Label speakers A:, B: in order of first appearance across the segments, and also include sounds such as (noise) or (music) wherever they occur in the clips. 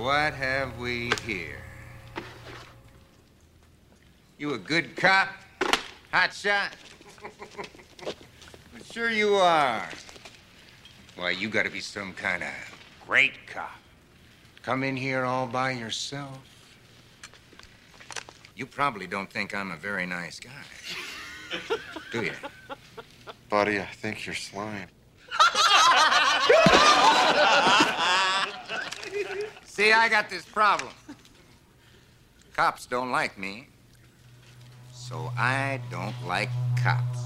A: what have we here? You a good cop? Hot shot? (laughs) sure you are. Why, you gotta be some kind of great cop. Come in here all by yourself. You probably don't think I'm a very nice guy. (laughs) Do you?
B: Buddy, I think you're slime. (laughs)
A: See, I got this problem. Cops don't like me, so I don't like cops.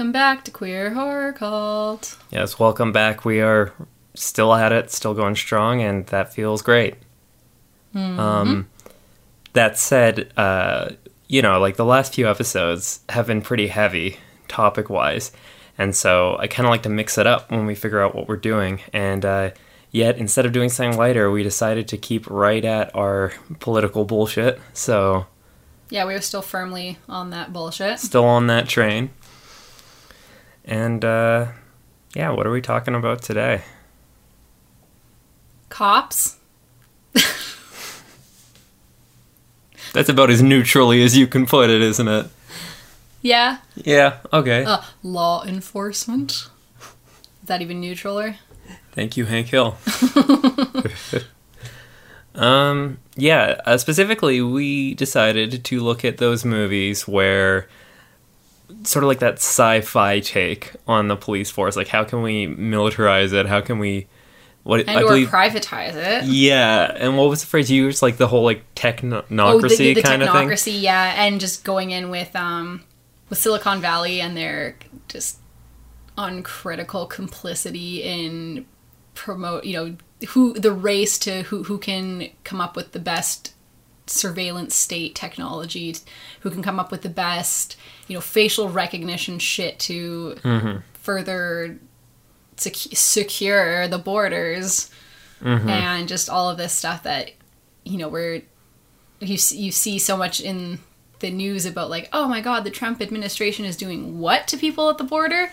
C: Welcome back to Queer Horror Cult.
D: Yes, welcome back. We are still at it, still going strong, and that feels great. Um, that said, uh, you know, like the last few episodes have been pretty heavy topic wise, and so I kind of like to mix it up when we figure out what we're doing. And uh, yet, instead of doing something lighter, we decided to keep right at our political bullshit. So,
C: Yeah, we were still firmly on that bullshit.
D: still on that train. And uh, yeah, what are we talking about today?
C: Cops. (laughs)
D: That's about as neutrally as you can put it, isn't it?
C: Yeah.
D: Yeah, okay.
C: Uh, law enforcement. Is that even neutral
D: Thank you, Hank Hill. (laughs) um, yeah, uh, specifically, we decided to look at those movies where sort of like that sci-fi take on the police force. Like, how can we militarize it? How can we what
C: And
D: I
C: or
D: believe?
C: privatize it.
D: yeah, and what was the phrase you used? Like the whole like technocracy
C: Oh, the, the
D: kind of thing.
C: technocracy, yeah, and just going in with um with Silicon Valley and their just uncritical complicity in promote, you know, who the race to who who can come up with the best surveillance state technology, who can come up with the best, you know, facial recognition shit to
D: Mm-hmm.
C: further sec- secure the borders
D: Mm-hmm.
C: and just all of this stuff that you know we're you you see so much in the news about like oh my god the Trump administration is doing what to people at the border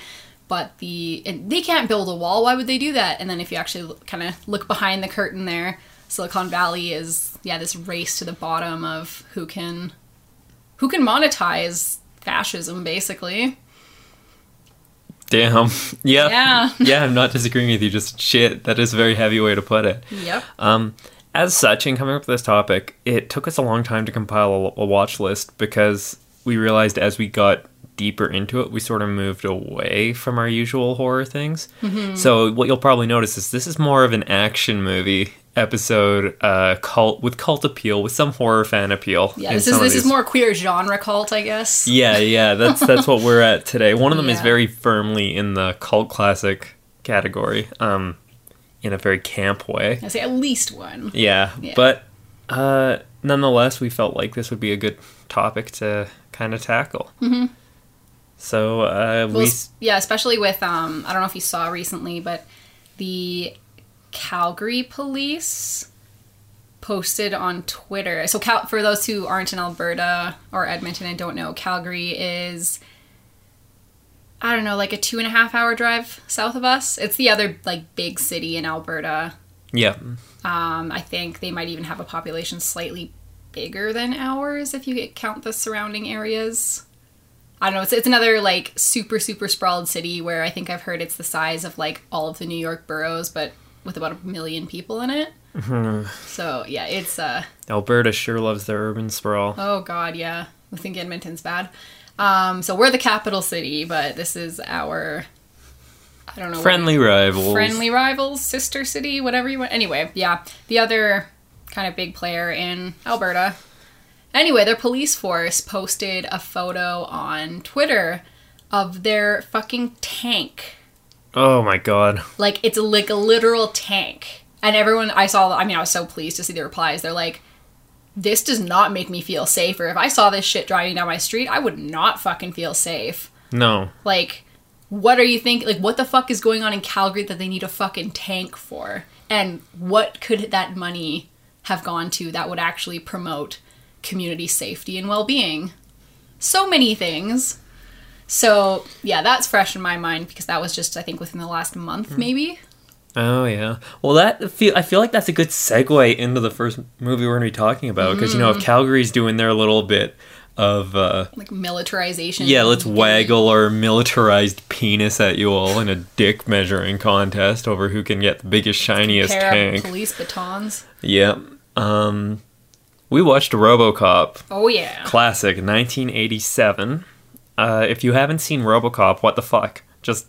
C: but the and they can't build a wall why would they do that and then if you actually kind of look behind the curtain there Silicon Valley is yeah this race to the bottom of who can who can monetize fascism basically
D: Damn. (laughs) Yeah.
C: Yeah.
D: yeah, I'm not disagreeing with you. Just shit. That is a very heavy way to put it.
C: yep
D: Um, as such, in coming up with this topic, it took us a long time to compile a, a watch list because we realized as we got deeper into it, we sort of moved away from our usual horror things. So what you'll probably notice is this is more of an action movie episode, uh, cult with cult appeal, with some horror fan appeal.
C: yeah this is this is more queer genre cult I guess
D: Yeah, yeah, that's that's what we're at today. One of them is very firmly in the cult classic category, um, in a very camp way.
C: I say at least one
D: Yeah,
C: Yeah.
D: but uh, nonetheless, we felt like this would be a good topic to kind of tackle. Mm-hmm. So uh,
C: Well,
D: we
C: yeah, especially with um, I don't know if you saw recently, but the Calgary police posted on Twitter. So, Cal- for those who aren't in Alberta or Edmonton and don't know, Calgary is I don't know, like a two and a half hour drive south of us. It's the other like big city in Alberta.
D: yeah,
C: Um, I think they might even have a population slightly bigger than ours if you count the surrounding areas. I don't know. It's, it's another like super super sprawled city where I think I've heard it's the size of like all of the New York boroughs, but with about a million people in it. so yeah, it's uh
D: Alberta sure loves their urban sprawl.
C: oh god yeah. I think Edmonton's bad. Um, so we're the capital city, but this is our I don't know
D: Friendly rivals.
C: friendly rivals, sister city, whatever you want. Anyway, yeah, the other kind of big player in Alberta. Anyway, their police force posted a photo on Twitter of their fucking tank.
D: Oh my god.
C: Like it's like a literal tank. And everyone I saw I mean I was so pleased to see the replies. They're like this does not make me feel safer. If I saw this shit driving down my street, I would not fucking feel safe.
D: No.
C: Like what are you thinking? Like what the fuck is going on in Calgary that they need a fucking tank for? And what could that money have gone to that would actually promote community safety and well-being? So many things. So, yeah, that's fresh in my mind because that was just I think within the last month maybe.
D: Oh yeah. Well, that feel I feel like that's a good segue into the first movie we're going to be talking about because you know if Calgary's doing their little bit of uh
C: Like militarization.
D: yeah, let's waggle our militarized penis at you all in a dick measuring contest over who can get the biggest shiniest tank.
C: police batons.
D: Yeah. Um we watched RoboCop
C: Oh yeah.
D: classic 1987. Uh if you haven't seen RoboCop, what the fuck? Just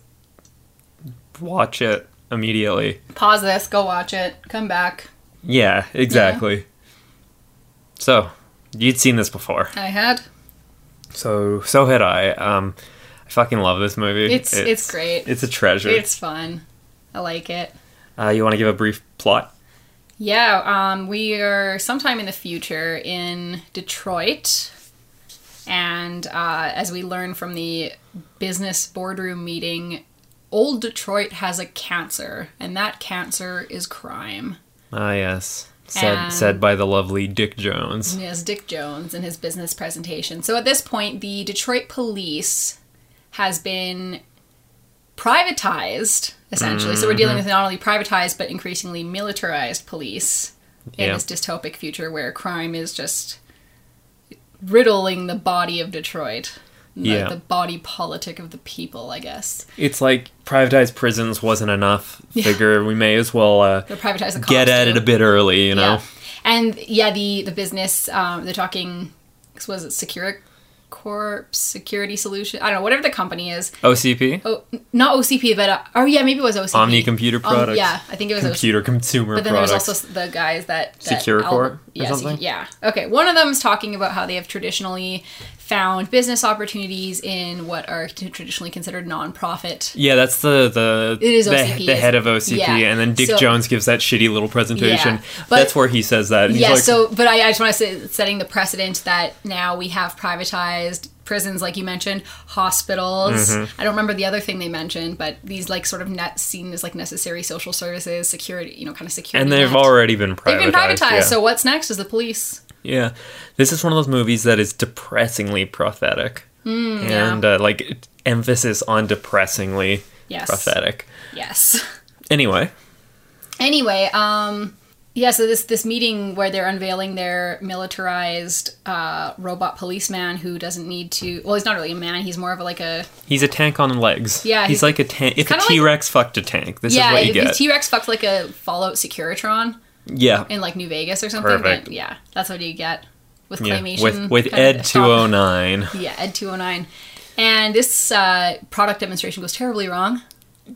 D: watch it immediately.
C: Pause this, go watch it, come back.
D: Yeah, exactly. So, you'd seen this before.
C: I had.
D: So, so had I. Um, I fucking love this movie.
C: It's it's, great.
D: It's a treasure.
C: It's fun. I like it.
D: uh, you want to give a brief plot?
C: Yeah, um, we are sometime in the future in Detroit. And uh, as we learn from the business boardroom meeting, old Detroit has a cancer, and that cancer is crime.
D: Ah, yes. Said
C: And-
D: said by the lovely Dick Jones.
C: Yes, Dick Jones in his business presentation. So at this point, the Detroit police has been privatized, essentially. So we're dealing with not only privatized, but increasingly militarized police in
D: Yeah.
C: this dystopic future where crime is just riddling the body of Detroit. The,
D: Yeah.
C: the body politic of the people, I guess.
D: It's like privatized prisons wasn't enough. (laughs) Figure we may as well uh,
C: They're the
D: get at
C: too.
D: it a bit early, you know?
C: Yeah. And yeah, the the business um, they're talking was it Secura Corp Security Solution? I don't know whatever the company is.
D: OCP?
C: Oh, not OCP, but uh, oh yeah, maybe it was OCP.
D: Omni Computer
C: Um, yeah, I think it was OCP.
D: Computer Consumer
C: But then
D: Products.
C: there's also the guys that, that
D: Secure Corp or
C: yeah, yeah. Okay, one of them is talking about how they have traditionally found business opportunities in what are t- traditionally considered non-profit
D: Yeah, that's the the
C: It is
D: the, the head of OCP,
C: yeah.
D: and then Dick
C: So-
D: Jones gives that shitty little presentation.
C: Yeah, but-
D: that's where he says that.
C: Yeah,
D: like,
C: so but I, I just want to say setting the precedent that now we have privatized prisons, like you mentioned, hospitals.
D: Mm-hmm.
C: I don't remember the other thing they mentioned, but these like sort of net seen as like necessary social services, security, you know, kind of security.
D: and they've
C: net.
D: already been privatized.
C: they've been privatized.
D: yeah.
C: So what's next is the police.
D: Yeah, this is one of those movies that is depressingly prophetic,
C: Hmm,
D: and uh, like emphasis on depressingly
C: Yes.
D: prophetic.
C: Yes. (laughs)
D: Anyway,
C: Anyway, um, yeah. So this this meeting where they're unveiling their militarized uh, robot policeman who doesn't need to. Well, he's not really a man. He's more of a, like a
D: he's a tank on legs.
C: Yeah,
D: he's,
C: he's-
D: like a tank. If a
C: like-
D: T Rex fucked a tank, this
C: yeah.
D: is what you
C: if
D: get.
C: T Rex fucked like a Fallout Securitron.
D: Yeah,
C: in like New Vegas or something.
D: Perfect.
C: But yeah, that's what you get with
D: yeah.
C: claymation.
D: With with (laughs) Ed two oh nine
C: Yeah, Ed two hundred nine. And this uh, product demonstration goes terribly wrong,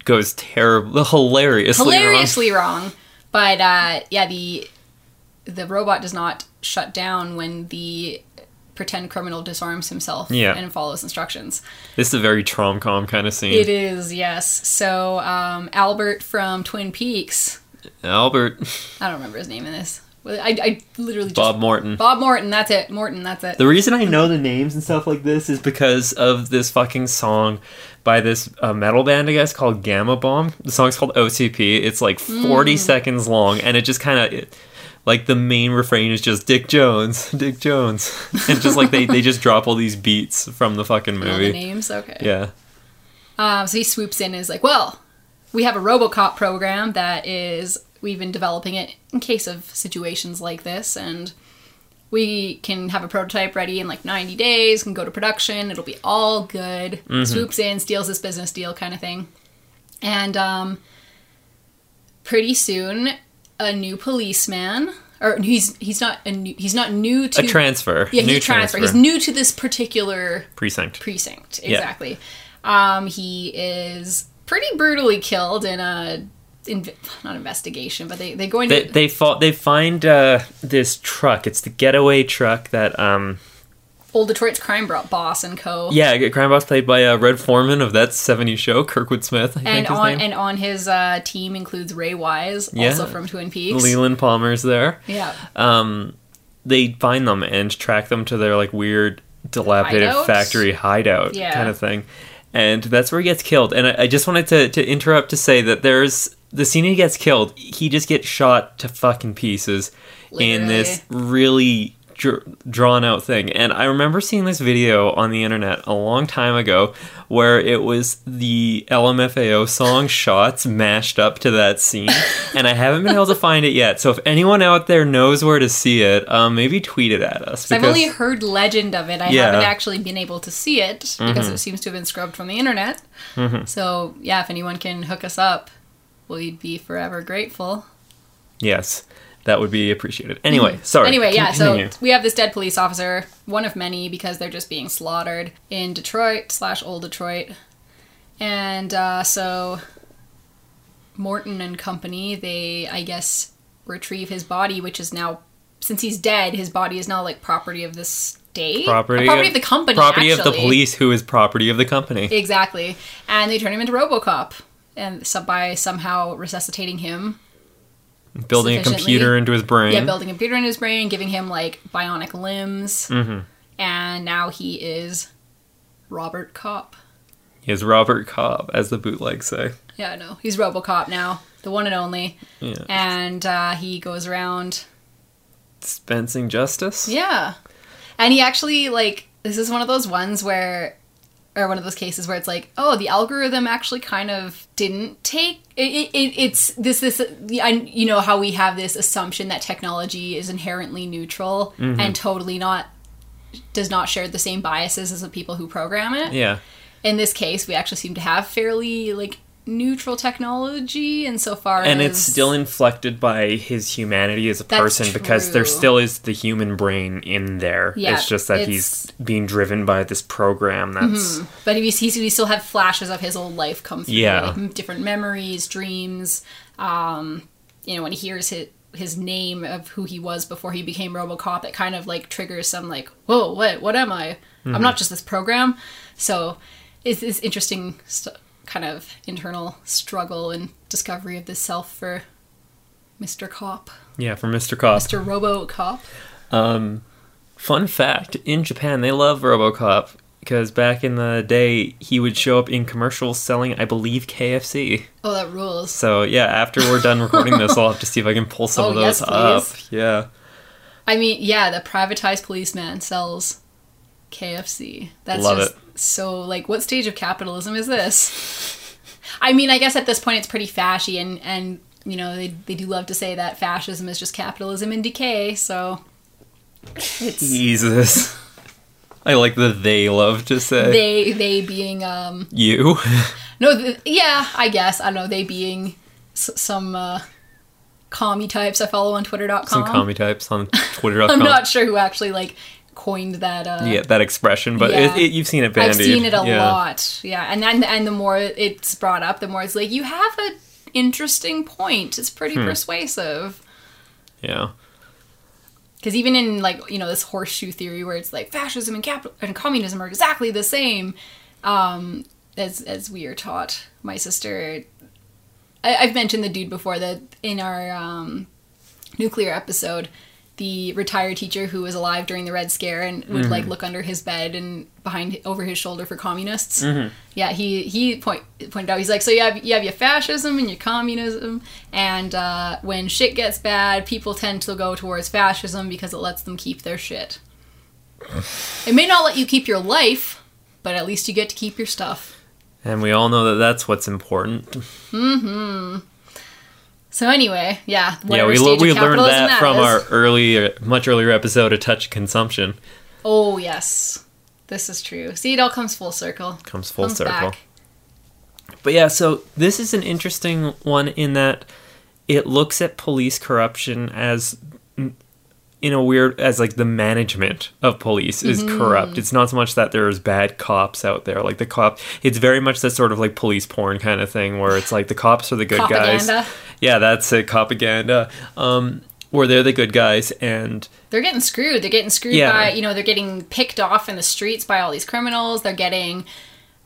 D: goes terrible, hilariously, wrong.
C: hilariously wrong. But uh, yeah, the the robot does not shut down when the pretend criminal disarms himself
D: Yeah.
C: and follows instructions.
D: This is a very Tromcom kind of scene.
C: It is yes. So um, Albert from Twin Peaks.
D: Albert,
C: I don't remember his name in this. I, I literally just
D: Bob Morton.
C: Bob Morton. That's it. Morton. That's it.
D: The reason I know the names and stuff like this is because of this fucking song by this uh, metal band, I guess, called Gama Bomb. The song's called OCP. It's like 40 seconds long, and it just kind of. Like the main refrain is just Dick Jones, (laughs) Dick Jones, and just like they, they just drop all these beats from the fucking
C: All the
D: movie.
C: names. Okay.
D: Yeah,
C: Um, so he swoops in and is like, well, we have a RoboCop program that is, we've been developing it in case of situations like this, and we can have a prototype ready in like 90 days, can go to production, it'll be all good. Swoops in, steals this business deal kind of thing. And um, pretty soon, a new policeman, or he's he's not a new, he's not new to
D: a transfer.
C: yeah,
D: new
C: he's a transfer. He's new to this particular
D: precinct.
C: precinct
D: Yeah.
C: exactly um he is pretty brutally killed in a inv- not investigation, but they they go into
D: They they, fa- they find uh, this truck. It's the getaway truck that um
C: old Detroit's crime boss and co.
D: yeah, Crime Boss played by uh, Red Foreman of that '70s show, Kurtwood Smith. I
C: And
D: think his
C: on
D: name.
C: and on his uh, team includes Ray Wise,
D: Yeah.
C: also from Twin Peaks.
D: Leland Palmer's there.
C: Yeah,
D: um, they find them and track them to their like weird dilapidated
C: Hideout?
D: factory hideout
C: Yeah.
D: kind of thing and that's where he gets killed and I, I just wanted to, to interrupt to say that there's the scene he gets killed he just gets shot to fucking pieces in this really dr- drawn out thing and i remember seeing this video on the internet a long time ago where it was the lmfao song (laughs) shots mashed up to that scene (laughs) and i haven't been able to find it yet so if anyone out there knows where to see it um, maybe tweet it at us
C: I've only heard legend of it. I
D: Yeah.
C: haven't actually been able to see it because
D: Mm-hmm.
C: it seems to have been scrubbed from the internet. So yeah, if anyone can hook us up, we'd be forever grateful.
D: yes that would be appreciated anyway sorry
C: Anyway, yeah,
D: continue.
C: so we have this dead police officer, one of many because they're just being slaughtered in Detroit slash old Detroit. And uh, so Morton and company, they, I guess, retrieve his body, which is now, since he's dead, his body is now like property of the state.
D: property,
C: property of the company.
D: property of the police who is property of the company
C: Exactly. And they turn him into Robocop. And so by somehow resuscitating him,
D: building a computer into his brain
C: Yeah, building a computer in his brain, giving him like bionic limbs,
D: Mm-hmm.
C: and now he is Robert Cop.
D: he has robert cobb as the bootlegs say
C: Yeah, no, he's RoboCop now, the one and only,
D: yeah
C: and uh, he goes around.
D: dispensing justice
C: Yeah, and he actually like this is one of those ones where. Or one of those cases where it's like, oh, the algorithm actually kind of didn't take it. it, it it's this this you know how we have this assumption that technology is inherently neutral mm-hmm. and totally not does not share the same biases as the people who program it.
D: yeah
C: in this case, we actually seem to have fairly like neutral technology insofar
D: and
C: as And
D: it's still inflected by his humanity as a
C: That's
D: person because there still is the human brain in there
C: Yeah,
D: it's just that
C: it's-
D: he's being driven by this program that's
C: but we, see- we still have flashes of his old life come through,
D: Yeah.
C: like, different memories, dreams. Um, you know, when he hears his his name of who he was before he became RoboCop, it kind of like triggers some like, whoa, what, what am I? I'm not just this program. So it's this interesting st- kind of internal struggle and discovery of the self for Mr. Cop,
D: yeah for mr Cop.
C: Mr. RoboCop.
D: Um, fun fact in Japan, they love Robocop because back in the day, he would show up in commercials selling, I believe, KFC.
C: Oh, that rules.
D: So, yeah, after we're done recording this, I'll have to see if I can pull some (laughs)
C: Oh,
D: of those
C: yes,
D: up. Yeah.
C: I mean, yeah, the privatized policeman sells KFC. That's
D: Love
C: just so like what stage of capitalism is this? I mean, I guess at this point it's pretty fashy and and you know, they they do love to say that fascism is just capitalism in decay, so it's
D: Jesus. I like the they love to say.
C: they they being um
D: you. (laughs)
C: no th- yeah, I guess I don't know, they being s- some uh commie types I follow on twitter.com.
D: Some commie types on (laughs) Twitter.com.
C: I'm not sure who actually like coined that uh
D: Yeah, that expression, but
C: Yeah.
D: it, it, you've seen it bandied.
C: I've seen it a
D: yeah.
C: lot. Yeah, and then and the more it's brought up, the more it's like you have an interesting point. It's pretty
D: Hmm.
C: persuasive.
D: Yeah.
C: Because even in like you know this horseshoe theory where it's like fascism and capital and communism are exactly the same, um, as as we are taught. My sister, I, I've mentioned the dude before that in our um, nuclear episode, the retired teacher who was alive during the Red Scare and would mm-hmm. like look under his bed and behind over his shoulder for communists. Mm-hmm. Yeah, he he point, pointed out he's like, so you have you have your fascism and your communism, and uh, when shit gets bad, people tend to go towards fascism because it lets them keep their shit. (laughs) it may not let you keep your life, but at least you get to keep your stuff.
D: And we all know that that's what's important. Mm-hmm.
C: So anyway, yeah,
D: yeah, we,
C: stage
D: le-
C: of
D: we learned
C: capitalism
D: that from
C: is.
D: our early, much earlier episode of Touch Consumption.
C: Oh yes, this is true. See, it all comes full circle.
D: Comes full
C: Comes
D: circle.
C: back.
D: But yeah, so this is an interesting one in that it looks at police corruption as in a weird as like the management of police is
C: Mm-hmm.
D: corrupt. It's not so much that there's bad cops out there. Like the cop, it's very much that sort of like police porn kind of thing where it's like the cops are the good guys. Yeah, that's it, copaganda. Um, where they're the good guys and
C: they're getting screwed. They're getting screwed
D: Yeah.
C: by, you know, they're getting picked off in the streets by all these criminals. They're getting,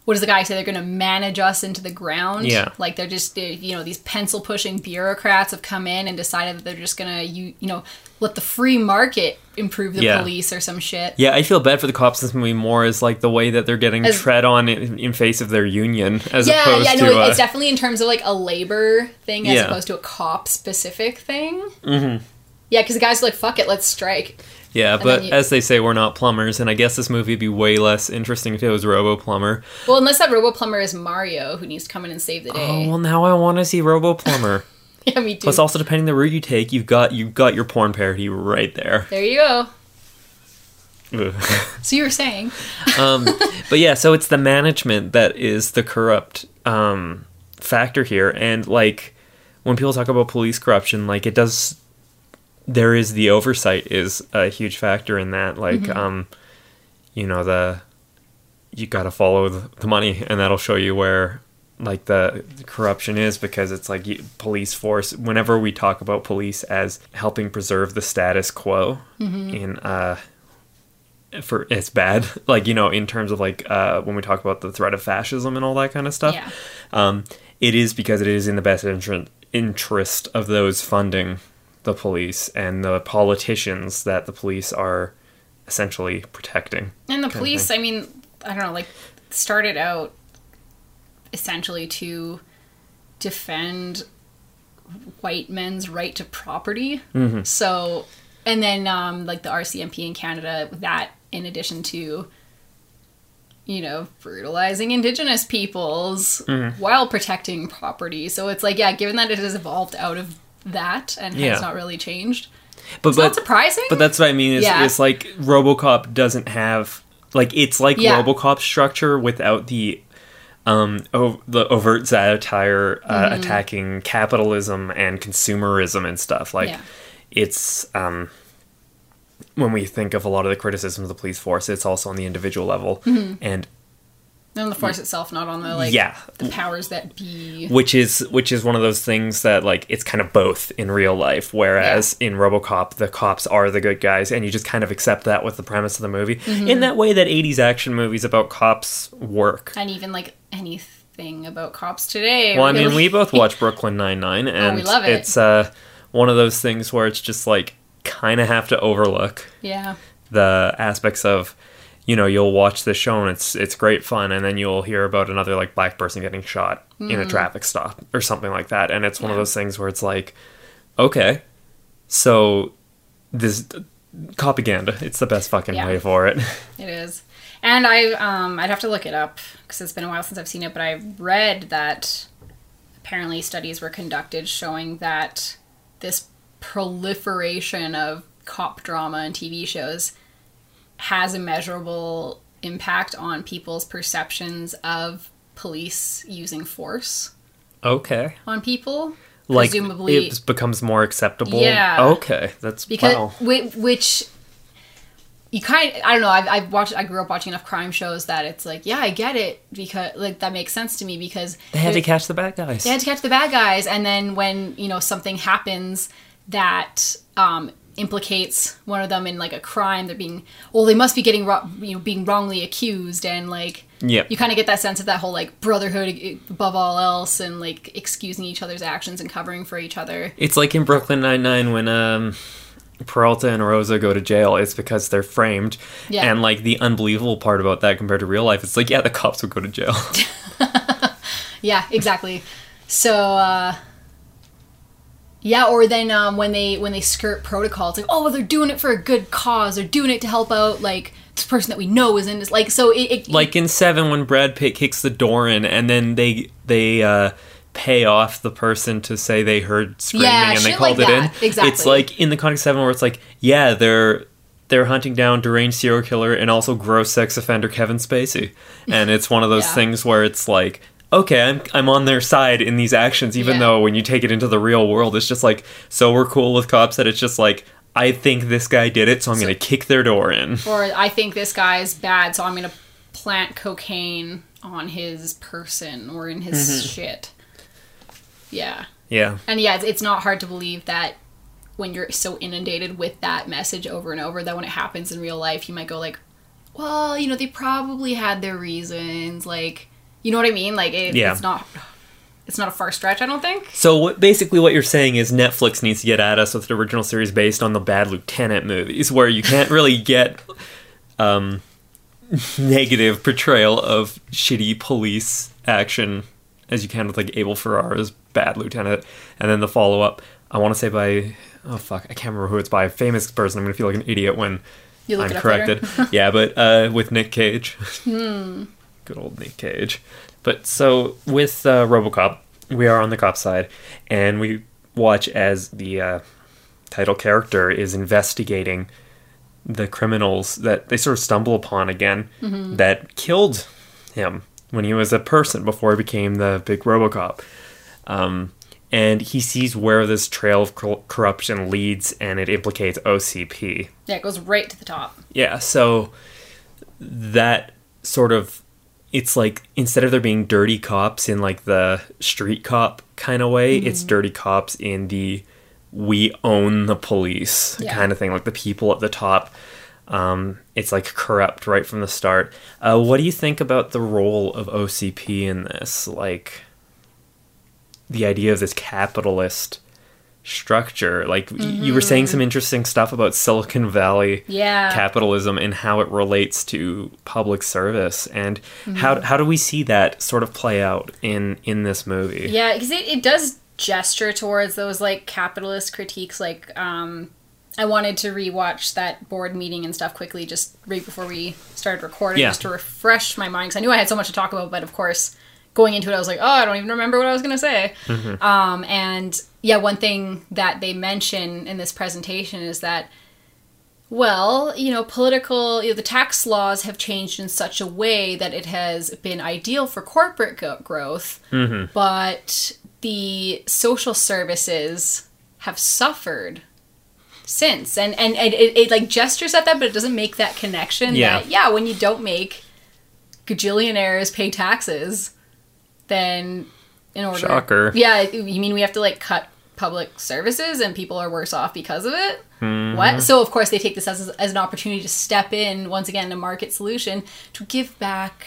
C: what does the guy say? They're going to manage us into the ground.
D: Yeah.
C: Like they're just, you know, these pencil pushing bureaucrats have come in and decided that they're just going to, you, you know, let the free market improve the
D: Yeah.
C: police or some shit.
D: Yeah, I feel bad for the cops in this movie more as like the way that they're getting
C: As-
D: tread on in, in face of their union as
C: Yeah,
D: opposed
C: yeah,
D: to
C: no,
D: uh,
C: it's definitely in terms of like a labor thing as
D: Yeah.
C: opposed to a cop specific thing. Mm-hmm. Yeah, because the guys are like, fuck it, let's strike.
D: Yeah. But
C: you-
D: as they say, we're not plumbers, and I guess this movie would be way less interesting if it was Robo Plumber.
C: Well, unless that robo plumber is Mario who needs to come in and save the day.
D: Oh well, now I want to see Robo Plumber. (laughs)
C: yeah, me too.
D: Plus, also depending the route you take, you've got you've got your porn parody right there.
C: there you go. So you were saying. (laughs)
D: um, but yeah, so it's the management that is the corrupt um, factor here, and like when people talk about police corruption, like it does, there is the oversight is a huge factor in that. Like, um, you know, the you got to follow the, the money, and that'll show you where like the corruption is because it's like you- police force whenever we talk about police as helping preserve the status quo in uh for it's bad (laughs) like you know in terms of like uh when we talk about the threat of fascism and all that kind of stuff
C: Yeah.
D: um it is because it is in the best interest interest of those funding the police and the politicians that the police are essentially protecting
C: And the police, I mean, I don't know, like started out essentially to defend white men's right to property.
D: Mm-hmm.
C: So, and then um, like the RCMP in Canada, that in addition to, you know, brutalizing Indigenous peoples
D: Mm-hmm.
C: while protecting property. So it's like, yeah, given that it has evolved out of that and
D: Yeah.
C: has not really changed,
D: but
C: it's not surprising.
D: But that's what I mean. Is
C: Yeah.
D: it's like RoboCop doesn't have like it's like
C: Yeah.
D: RoboCop structure without the um o- the overt satire uh,
C: Mm-hmm.
D: attacking capitalism and consumerism and stuff. Like
C: Yeah.
D: it's um when we think of a lot of the criticism of the police force, it's also on the individual level and
C: on the force itself, not on the like
D: yeah,
C: the powers that be.
D: which is which is one of those things that like it's kind of both in real life whereas in robocop the cops are the good guys and you just kind of accept that with the premise of the movie
C: Mm-hmm.
D: in that way that 80s action movies about cops work
C: and even like anything about cops today.
D: well i mean we both watch (laughs) brooklyn 99 and
C: Oh, we love it.
D: it's uh one of those things where it's just like kind of have to overlook
C: yeah,
D: the aspects of you know you'll watch this show and it's it's great fun and then you'll hear about another like black person getting shot in a traffic stop or something like that and it's one of
C: Mm.
D: Those things where it's like okay so this propaganda it's the best fucking
C: Yeah.
D: way for it (laughs)
C: it is. And I um I'd have to look it up because it's been a while since I've seen it, but I read that apparently studies were conducted showing that this proliferation of cop drama and TV shows has a measurable impact on people's perceptions of police using force
D: okay
C: on people.
D: like
C: presumably
D: it becomes more acceptable
C: Yeah.
D: okay that's
C: because
D: wow
C: which you kind I don't know I've, I've watched I grew up watching enough crime shows that it's like yeah I get it because like that makes sense to me because
D: they had to catch the bad guys
C: they had to catch the bad guys and then when you know something happens that um implicates one of them in like a crime they're being well they must be getting ro- you know being wrongly accused and like
D: Yep.
C: you kind of get that sense of that whole like brotherhood above all else and like excusing each other's actions and covering for each other
D: It's like in Brooklyn Nine Nine when um, Peralta and Rosa go to jail. It's because they're framed,
C: Yeah.
D: and like the unbelievable part about that compared to real life, it's like yeah, the cops would go to jail. (laughs)
C: Yeah, exactly. So uh yeah, or then um, when they when they skirt protocol, it's like, oh, well, they're doing it for a good cause. They're doing it to help out like this person that we know is in this. Like, so it, it
D: like in Seven when Brad Pitt kicks the door in, and then they they uh, pay off the person to say they heard screaming
C: Yeah,
D: and they called
C: like
D: it
C: that.
D: in.
C: Exactly.
D: It's like in the context of Seven where it's like yeah, they're they're hunting down deranged serial killer and also gross sex offender Kevin Spacey, and (laughs) it's one of those
C: Yeah.
D: things where it's like. Okay, I'm I'm on their side in these actions, even
C: Yeah.
D: though when you take it into the real world, it's just like so we're cool with cops that it's just like I think this guy did it, so I'm
C: So-
D: going to kick their door in.
C: Or I think this guy's bad, so I'm gonna plant cocaine on his person or in his
D: Mm-hmm.
C: shit. Yeah.
D: Yeah.
C: And yeah, it's, it's not hard to believe that when you're so inundated with that message over and over, that when it happens in real life, you might go like, well, you know, they probably had their reasons. Like, you know what I mean? Like, it,
D: Yeah.
C: it's not. It's not a far stretch, I don't think.
D: So what, basically, what you're saying is Netflix needs to get at us with an original series based on the Bad Lieutenant movies, where you can't really get um, (laughs) negative portrayal of shitty police action as you can with like Abel Ferrara's Bad Lieutenant, and then the follow up. I want to say by oh fuck, I can't remember who it's by. A famous person. I'm gonna feel like an idiot when I'm corrected. (laughs) yeah, but uh, with Nick Cage. Good old Nick Cage. But so with uh, RoboCop, we are on the cop side, and we watch as the uh, title character is investigating the criminals that they sort of stumble upon again that killed him when he was a person before he became the big RoboCop. Um, and he sees where this trail of cor- corruption leads, and it implicates OCP.
C: Yeah, it goes right to the top.
D: Yeah, so that sort of it's like instead of there being dirty cops in like the street cop kind of way, it's dirty cops in the we own the police
C: Yeah.
D: kind of thing, like the people at the top. Um, it's like corrupt right from the start. Uh, what do you think about the role of OCP in this? Like the idea of this capitalist structure. Like y you were saying some interesting stuff about Silicon Valley
C: Yeah.
D: capitalism and how it relates to public service and how how do we see that sort of play out in in this movie?
C: Yeah, because it, it does gesture towards those like capitalist critiques. Like, um, I wanted to rewatch that board meeting and stuff quickly just right before we started recording,
D: Yeah.
C: just to refresh my mind. Because I knew I had so much to talk about, but of course, going into it, I was like, oh, I don't even remember what I was going to say. Um, and yeah, one thing that they mention in this presentation is that well, you know, political, you know, the tax laws have changed in such a way that it has been ideal for corporate go- growth, but the social services have suffered since. And and, and it, it like gestures at that, but it doesn't make that connection.
D: Yeah.
C: That, yeah, when you don't make gajillionaires pay taxes, then in order,
D: Shocker.
C: yeah, you mean we have to like cut public services and people are worse off because of it?
D: Mm-hmm.
C: What? So of course they take this as, as an opportunity to step in once again a market solution to give back.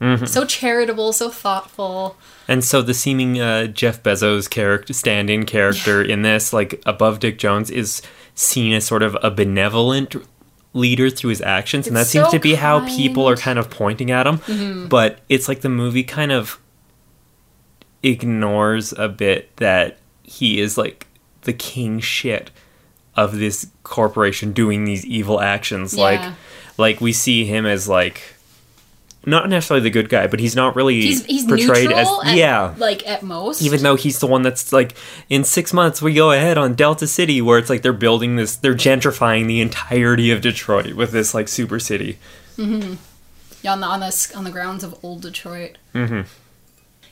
D: Mm-hmm.
C: So charitable, so thoughtful.
D: And so the seeming uh, Jeff Bezos character, stand-in character in this, like above Dick Jones, is seen as sort of a benevolent leader through his actions, and that
C: It's
D: seems to be how people are
C: kind.
D: kind of pointing at him.
C: Mm-hmm.
D: But it's like the movie kind of ignores a bit that he is like the king shit of this corporation doing these evil actions. Like,
C: Yeah.
D: like we see him as like. Not necessarily the good guy, but he's not really
C: He's he's
D: portrayed as
C: at,
D: yeah,
C: like at most.
D: even though he's the one that's like in six months we go ahead on delta city where it's like they're building this they're gentrifying the entirety of detroit with this like super city
C: Yeah, on the on the on the grounds of old Detroit. Mm-hmm.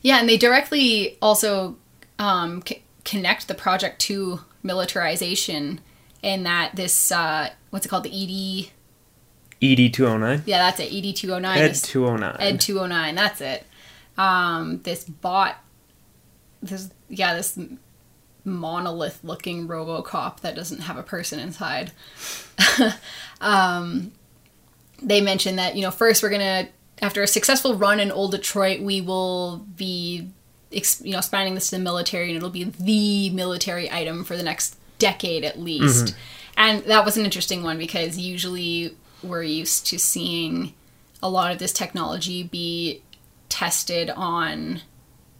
C: Yeah, and they directly also um, c- connect the project to militarization, in that this uh, what's it called the ED?
D: ed 209
C: Yeah, that's it. ED two hundred nine.
D: ed 209
C: Ed 209, that's it. Um, this bot, this, yeah, this monolith looking Robocop that doesn't have a person inside. (laughs) um, they mentioned that, you know, first we're going to, after a successful run in Old Detroit, we will be, you know, expanding this to the military and it'll be the military item for the next decade at least. Mm-hmm. And that was an interesting one because usually we're used to seeing a lot of this technology be tested on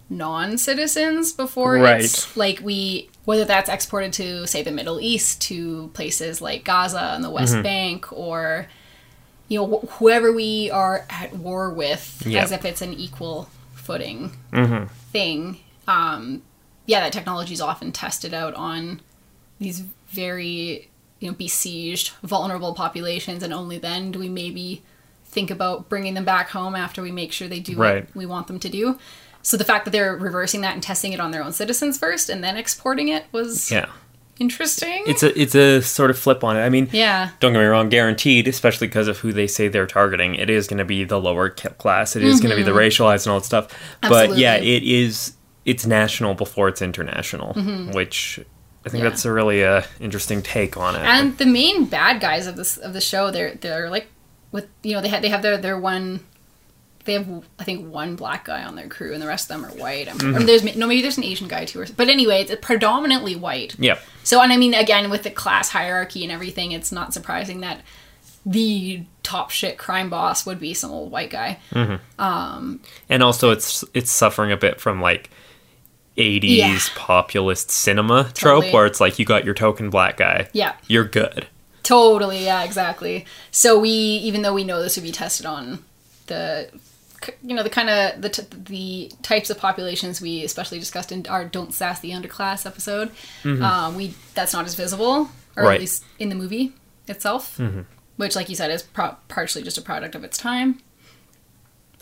C: non-citizens before it's like we whether that's exported to say the Middle East to places like Gaza and the West mm-hmm. Bank or you know wh- whoever we are at war with
D: Yeah.
C: as if it's an equal footing thing um yeah that technology is often tested out on these very you know besieged vulnerable populations and only then do we maybe think about bringing them back home after we make sure they do
D: Right.
C: what we want them to do so the fact that they're reversing that and testing it on their own citizens first and then exporting it was
D: yeah
C: interesting.
D: it's a it's a sort of flip on it. I mean,
C: yeah.
D: don't get me wrong, guaranteed, especially because of who they say they're targeting. It is going to be the lower class. It is going to be the racialized and all that stuff. Absolutely. But yeah,
C: Mm-hmm.
D: It is. It's national before it's international, which I think
C: Mm-hmm. Yeah.
D: that's a really uh, interesting take on it.
C: And the main bad guys of this of the show, they're they're like with you know they have they have their their one. They have I think one black guy on their crew, and the rest of them are white. I'm,
D: Mm-hmm.
C: or there's no maybe there's an Asian guy too, or, but anyway, it's predominantly white.
D: yep.
C: So, and I mean, again, with the class hierarchy and everything, it's not surprising that the top shit crime boss would be some old white guy. Um.
D: and also it's it's suffering a bit from like 80s
C: Yeah.
D: populist cinema trope where it's like you got your token black guy
C: Yeah,
D: you're good
C: totally. Yeah, exactly. So we, even though we know this would be tested on the, you know, the kind of the t- the types of populations we especially discussed in our "Don't Sass the Underclass" episode, um, we that's not as visible, or
D: Mm-hmm. Right.
C: at least in the movie itself, which, like you said, is pro- partially just a product of its time.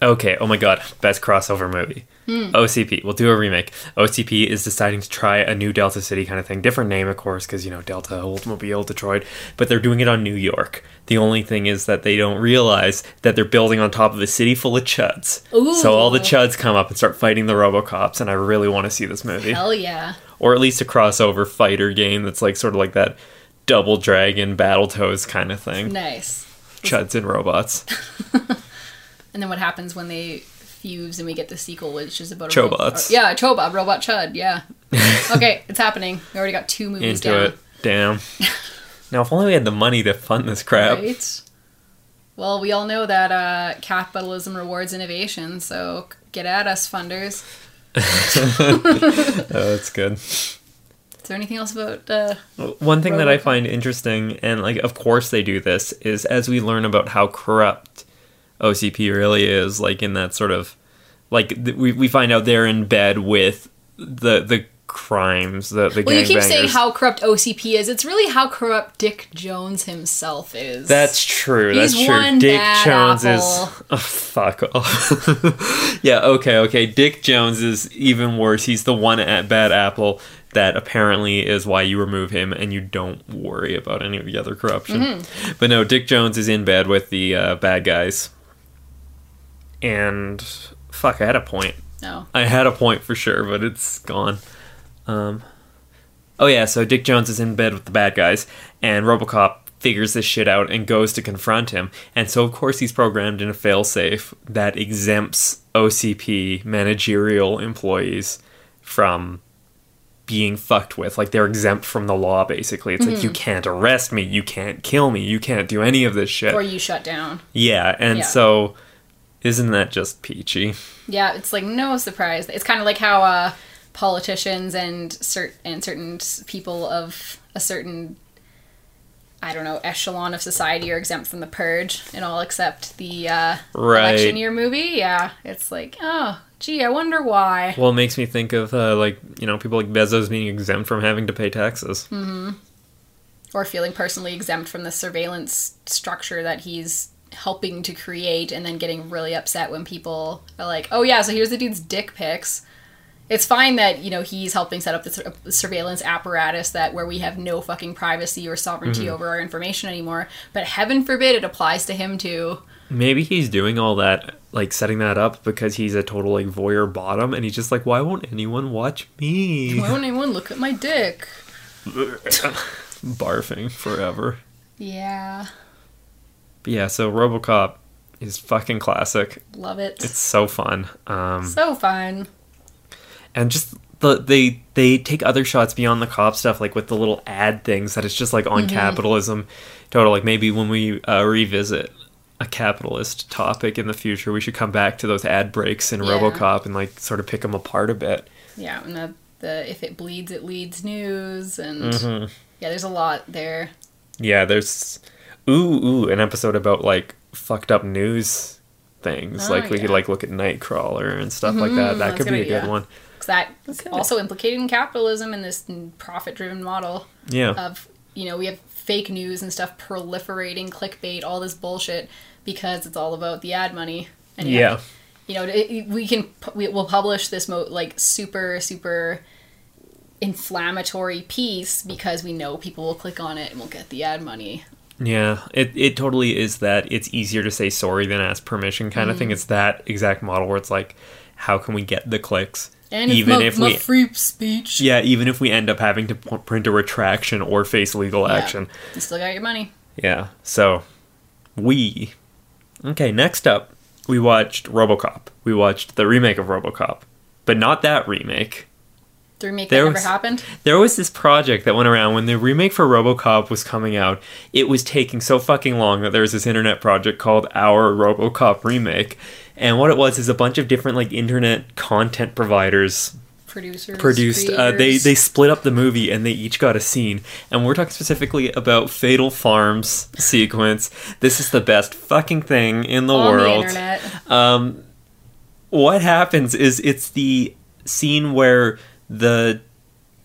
D: Okay oh my god best crossover movie
C: Hmm.
D: ocp we'll do a remake ocp is deciding to try a new delta city kind of thing different name of course because you know delta oldsmobile detroit but they're doing it on new york the only thing is that they don't realize that they're building on top of a city full of chuds Ooh. so all the chuds come up and start fighting the robocops and i really want to see this movie
C: Hell yeah.
D: or at least a crossover fighter game that's like sort of like that double dragon battletoads kind of thing
C: Nice.
D: chuds and robots (laughs)
C: And then what happens when they fuse and we get the sequel, which is about a
D: Chobots.
C: Ro- yeah, Choba, Robot Chud. Yeah. (laughs) okay, it's happening. We already got two movies
D: into
C: down.
D: it damn (laughs) now if only we had the money to fund this crap
C: Right. Well, we all know that uh, capitalism rewards innovation, so get at us, funders. (laughs)
D: oh, that's good
C: Is there anything else about? Uh,
D: one thing that i find interesting and like of course they do this is as we learn about how corrupt ocp really is like in that sort of like th- we, we find out they're in bed with the the crimes the the
C: well, you keep saying how corrupt OCP is. It's really how corrupt Dick Jones himself is.
D: That's true.
C: He's
D: That's true.
C: one
D: Dick
C: bad
D: Jones
C: apple.
D: is (laughs) oh, fuck off. (laughs) yeah, okay, okay. Dick Jones is even worse. He's the one at bad apple that apparently is why you remove him and you don't worry about any of the other corruption.
C: Mm-hmm.
D: But no, Dick Jones is in bed with the uh, bad guys. And fuck, I had a point.
C: no.
D: I had a point for sure, but it's gone. Um, oh yeah, so Dick Jones is in bed with the bad guys, and RoboCop figures this shit out and goes to confront him. And so of course he's programmed in a failsafe that exempts OCP managerial employees from being fucked with. Like they're exempt from the law basically. It's like you can't arrest me, you can't kill me, you can't do any of this shit.
C: Or you shut down.
D: yeah, and
C: Yeah.
D: so isn't that just peachy?
C: Yeah, it's like no surprise. It's kind of like how uh, politicians and cert- and certain people of a certain I don't know echelon of society are exempt from the purge and all except the uh,
D: Right.
C: election year movie. Yeah, it's like oh gee, I wonder why.
D: Well, it makes me think of uh, like you know people like Bezos being exempt from having to pay taxes.
C: Or feeling personally exempt from the surveillance structure that he's helping to create, and then getting really upset when people are like, "Oh yeah, so here's the dude's dick pics." It's fine that you know he's helping set up the uh, surveillance apparatus that where we have no fucking privacy or sovereignty mm-hmm. over our information anymore. But heaven forbid it applies to him too.
D: Maybe he's doing all that, like setting that up because he's a total like voyeur bottom, and he's just like, why won't anyone watch me?
C: Why won't anyone look at my dick? (laughs)
D: Barfing forever.
C: Yeah,
D: But yeah, so RoboCop is fucking classic.
C: love it.
D: It's so fun. Um,
C: so fun.
D: and just the they they take other shots beyond the cop stuff like with the little ad things that it's just like on capitalism total like maybe when we uh, revisit a capitalist topic in the future we should come back to those ad breaks in
C: Yeah.
D: robocop and like sort of pick them apart a bit
C: Yeah, and the, the if it bleeds, it leads news, and
D: Mm-hmm.
C: yeah, there's a lot there.
D: yeah there's ooh ooh an episode about like fucked up news things
C: Oh,
D: like we could
C: yeah. Mm-hmm.
D: like look at nightcrawler and stuff like that that could be a
C: good
D: good
C: idea.
D: one
C: Because that's
D: Okay.
C: also implicated in capitalism and this profit-driven model
D: yeah
C: of you know we have fake news and stuff proliferating, clickbait, all this bullshit because it's all about the ad money. And you
D: yeah
C: you know it, it- we can we will publish this mo- like super super inflammatory piece because we know people will click on it and we'll get the ad money.
D: Yeah, it, it totally is that it's easier to say sorry than ask permission kind of thing. Mm. It's that exact model where it's like, how can we get the clicks?
C: And
D: even
C: if,
D: if
C: my,
D: we
C: free speech,
D: yeah, even if we end up having to p- print a retraction or face legal
C: Yeah.
D: action.
C: you still got your money.
D: Yeah. So we Okay, next up, we watched RoboCop. We watched the remake of RoboCop, but not that remake. There
C: that never
D: was-
C: happened.
D: There was this project that went around when the remake for RoboCop was coming out. It was taking so fucking long that there was this internet project called Our RoboCop Remake. And what it was is a bunch of different like internet content providers
C: Producers
D: produced uh, they they split up the movie and they each got a scene and we're talking specifically about fatal farms (laughs) sequence this is the best fucking thing in the
C: on
D: world
C: the
D: um what happens is it's the scene where the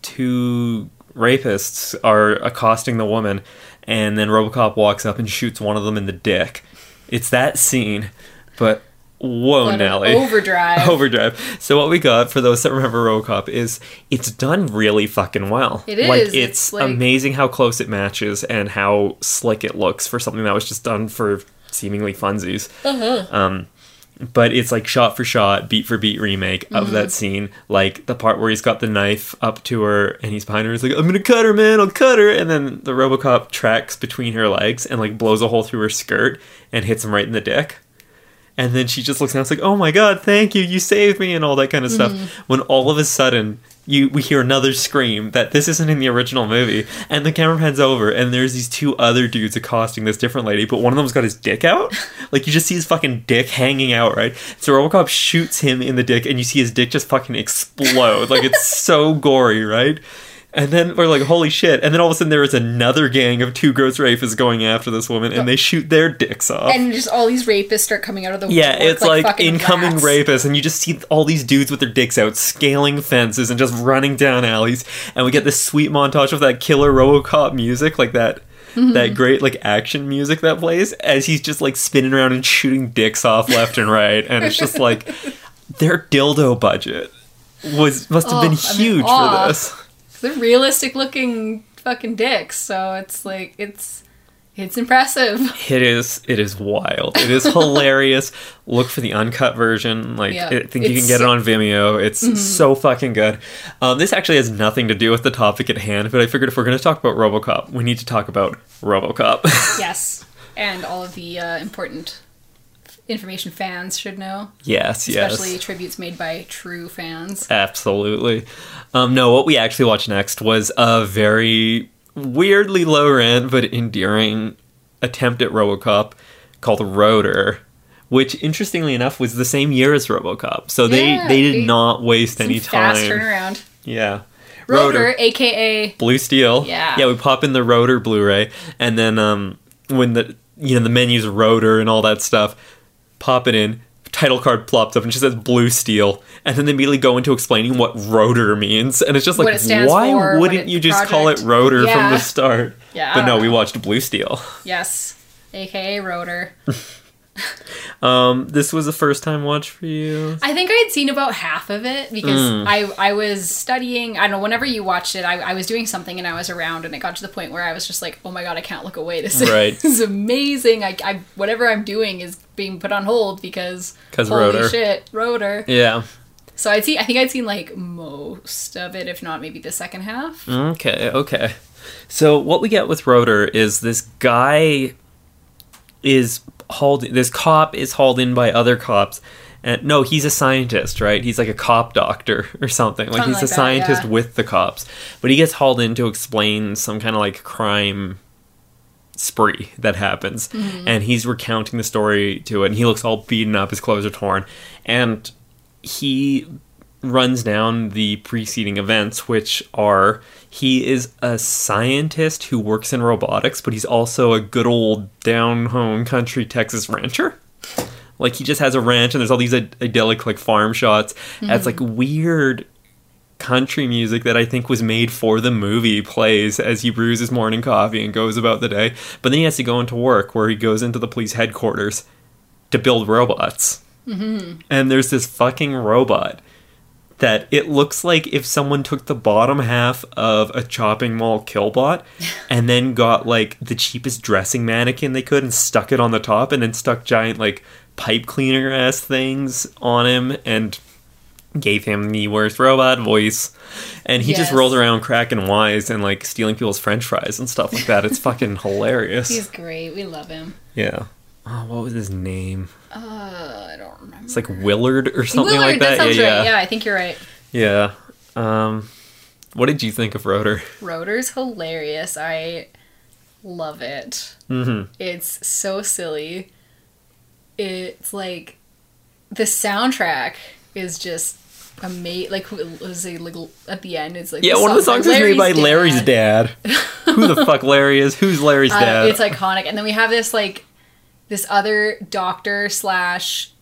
D: two rapists are accosting the woman and then robocop walks up and shoots one of them in the dick. It's that scene but whoa
C: But
D: nelly.
C: overdrive. (laughs)
D: overdrive. So what we got for those that remember robocop is it's done really fucking well.
C: It
D: like
C: is,
D: it's,
C: it's like-
D: amazing how close it matches and how slick it looks for something that was just done for seemingly funsies.
C: Uh-huh.
D: um, but it's like shot for shot, beat for beat remake of
C: Mm-hmm.
D: that scene. Like the part where he's got the knife up to her and he's behind her. He's like, "I'm gonna cut her, man! I'll cut her!" And then the RoboCop tracks between her legs and like blows a hole through her skirt and hits him right in the dick. And then she just looks down. It's like, "Oh my god, thank you! You saved me!" and all that kind of stuff.
C: Mm-hmm.
D: When all of a sudden. You, we hear another scream that this isn't in the original movie, and the camera pans over, and there's these two other dudes accosting this different lady, but one of them's got his dick out. (laughs) Like you just see his fucking dick hanging out, right? So RoboCop shoots him in the dick, and you see his dick just fucking explode. like it's so (laughs) gory, right? And then we're like, holy shit! And then all of a sudden there is another gang of two gross rapists going after this woman, and they shoot their dicks off.
C: and just all these rapists start coming out of the
D: Yeah, it's like,
C: fucking
D: incoming
C: rats.
D: rapists, and you just see all these dudes with their dicks out, scaling fences and just running down alleys. And we get this sweet montage of that killer RoboCop music, like that.
C: Mm-hmm.
D: That great like action music that plays as he's just like spinning around and shooting dicks off left and right, and it's just like (laughs) their dildo budget was must have
C: Oh,
D: been
C: I'm in
D: huge for this.
C: They're realistic looking fucking dicks, so it's like it's it's impressive. (laughs)
D: It is. It is wild. It is hilarious. (laughs) Look for the uncut version. Like
C: Yeah,
D: I think you can get it on Vimeo. It's so fucking good. Um, this actually has nothing to do with the topic at hand, but I figured if we're going to talk about RoboCop, we need to talk about RoboCop. (laughs)
C: yes, and all of the uh, important information fans should know,
D: yes, yes,
C: especially tributes made by true fans.
D: absolutely. Um, no, what we actually watched next was a very weirdly low rent but endearing attempt at RoboCop called Rotor. Which, interestingly enough, was the same year as RoboCop, so they
C: Yeah,
D: they did
C: they-
D: not waste any
C: fast
D: time.
C: turnaround.
D: Yeah.
C: Rotor, aka
D: Blue Steel.
C: Yeah.
D: Yeah, we pop in the Rotor Blu-ray and then um when the you know the menus Rotor and all that stuff, pop it in, title card plops up and she says Blue Steel and then they immediately go into explaining what Rotor means and it's just like
C: it
D: why
C: for,
D: wouldn't you just call it
C: project.
D: Rotor from the start?
C: Yeah,
D: But no,
C: don't
D: we watched Blue Steel.
C: yes, aka Rotor. (laughs) (laughs)
D: Um this was a first time watch for you.
C: I think I had seen about half of it because
D: Mm.
C: I I was studying. I don't know. Whenever you watched it, I, I was doing something and I was around, and it got to the point where I was just like, "Oh my god, I can't look away. This
D: Right.
C: is, (laughs) this is amazing. I, I whatever I'm doing is being put on hold because holy
D: Rotor.
C: shit, rotor."
D: Yeah.
C: So I'd see. I think I'd seen like most of it, if not maybe the second half.
D: Okay, okay. So what we get with Rotor is this guy is hauled this cop is hauled in by other cops and no, he's a scientist, right? He's like a cop doctor (laughs) or something. Like
C: Something
D: he's
C: like
D: a
C: that,
D: scientist
C: yeah.
D: with the cops. But he gets hauled in to explain some kind of like crime spree that happens
C: Mm-hmm.
D: and he's recounting the story to it and he looks all beaten up his clothes are torn and he runs down the preceding events which are he is a scientist who works in robotics but he's also a good old down home country texas rancher like he just has a ranch and there's all these Id- idyllic like farm shots that's like weird country music that I think was made for the movie plays as he brews his morning coffee and goes about the day. But then he has to go into work where he goes into the police headquarters to build robots. Mm-hmm. And there's this fucking robot that it looks like if someone took the bottom half of a chopping mall killbot (laughs) and then got like the cheapest dressing mannequin they could and stuck it on the top and then stuck giant like pipe cleaner ass things on him and gave him the worst robot voice. And he just rolls around cracking wise and like stealing people's french fries and stuff like that. It's (laughs) fucking hilarious.
C: He's great. We love him.
D: yeah. Oh what was his name
C: Uh, I don't remember.
D: it's like willard or something
C: Willard,
D: like that,
C: sounds
D: yeah
C: right.
D: yeah
C: Yeah, I think you're right.
D: yeah um what did you think of rotor
C: Rotor's hilarious. I love it.
D: hmm
C: It's so silly. It's like the soundtrack is just amazing. Like, was at the end? It's like
D: Yeah, one of the
C: song's
D: is made by Larry's dad. Who the fuck Larry is? Who's Larry's (laughs)
C: Uh,
D: dad?
C: it's iconic. And then we have this like this other doctor slash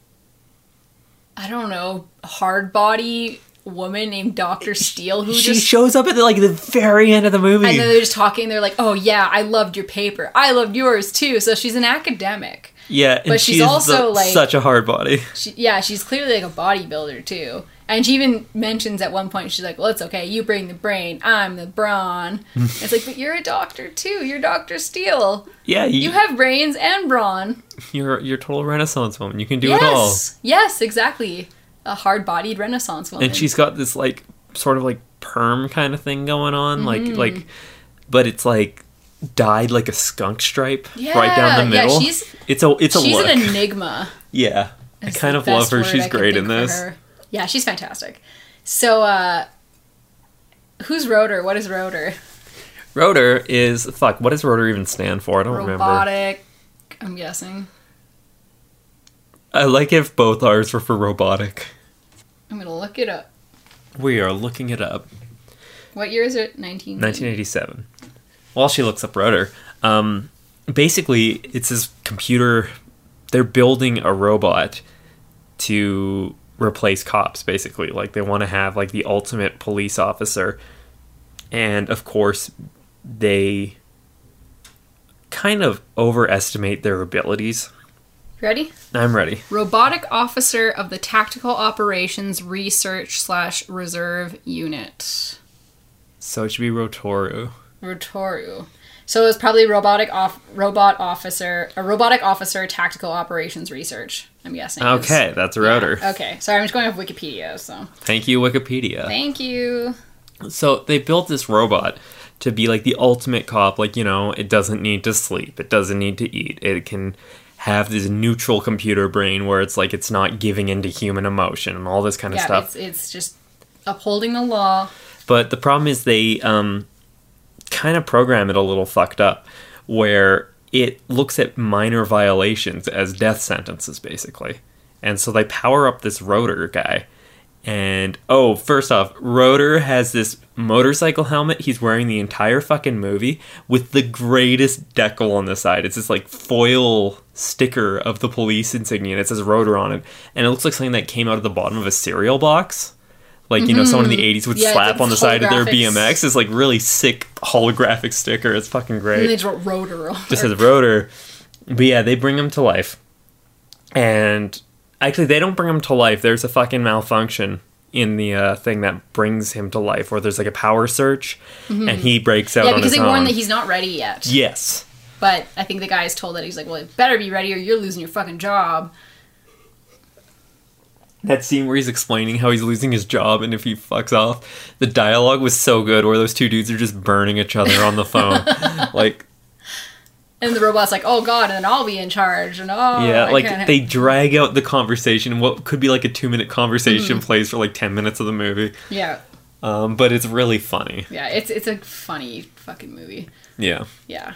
C: I don't know hard body woman named Doctor Steele who
D: she
C: just
D: shows up at the, like the very end of the movie.
C: and then they're just talking. They're like, "Oh yeah, I loved your paper. I loved yours too." So she's an academic.
D: yeah,
C: but she's
D: she's
C: also,
D: the-
C: like-
D: such a hard body.
C: She, yeah, she's clearly like a bodybuilder too. And she even mentions at one point, she's like, "Well, it's okay. You bring the brain. I'm the brawn." (laughs) it's like, but you're a doctor too. You're Doctor Steele.
D: Yeah, you,
C: You have brains and brawn.
D: you're you're a total Renaissance woman. You can do it all.
C: yes, yes, exactly. A hard-bodied Renaissance woman.
D: And she's got this like sort of like perm kind of thing going on, like
C: Mm-hmm.
D: like, but it's like dyed like a skunk stripe right down the middle.
C: yeah, she's-
D: it's a it's a
C: she's
D: look.
C: an enigma. (laughs)
D: yeah, I kind of love her. She's
C: I
D: great in this.
C: Her. Yeah, she's fantastic. So, uh, who's Rotor? What is Rotor?
D: Rotor is fuck. What does Rotor even stand for? I don't remember.
C: Robotic. I'm guessing.
D: I like if both R's were for robotic.
C: I'm gonna look it up.
D: We are looking it up.
C: What year is it? 19.
D: 1987. While she looks up Rotor, um, basically it's this computer. They're building a robot to replace cops. Basically, like they want to have like the ultimate police officer, and of course, they kind of overestimate their abilities.
C: Ready?
D: I'm ready.
C: Robotic officer of the Tactical Operations Research slash Reserve Unit.
D: So it should be Rotoru.
C: Rotoru. So it's probably robotic off robot officer, a robotic officer tactical operations research. I'm guessing.
D: Okay, that's a Rotor.
C: Okay, sorry, I'm just going off Wikipedia. So
D: Thank you, Wikipedia.
C: thank you.
D: So they built this robot to be like the ultimate cop. Like, you know, it doesn't need to sleep, it doesn't need to eat. It can have this neutral computer brain where it's like it's not giving into human emotion and all this kind of
C: Yeah,
D: stuff.
C: it's it's just upholding the law.
D: But the problem is they um, kind of program it a little fucked up, where it looks at minor violations as death sentences, basically. And so they power up this rotor guy. And oh, first off, Rotor has this motorcycle helmet he's wearing the entire fucking movie with the greatest decal on the side. It's this like foil sticker of the police insignia and it says Rotor on it. And it looks like something that came out of the bottom of a cereal box. Like, you know, someone in the 80s would
C: Mm-hmm. Yeah,
D: slap on the side of their. BMX. It's like really sick holographic sticker. It's fucking
C: And
D: great
C: they just wrote rotor.
D: just as rotor. But yeah, they bring him to life. And actually, they don't bring him to life. There's a fucking malfunction in the uh, thing that brings him to life, where there's like a power search, and he breaks out
C: Mm-hmm. yeah,
D: on
C: because
D: his
C: they warn that he's not ready yet.
D: yes.
C: But I think the guy is told that he's like, well, it better be ready or you're losing your fucking job.
D: That scene where he's explaining how he's losing his job and if he fucks off, the dialogue was so good where those two dudes are just burning each other on the phone. (laughs) like,
C: And the robot's like, oh god, and then I'll be in charge. And oh,
D: yeah,
C: I
D: like
C: can't-
D: they drag out the conversation. What could be like a two minute conversation
C: Mm-hmm.
D: plays for like 10 minutes of the movie.
C: yeah,
D: Um, but it's really funny.
C: yeah, it's it's a funny fucking movie.
D: Yeah.
C: Yeah,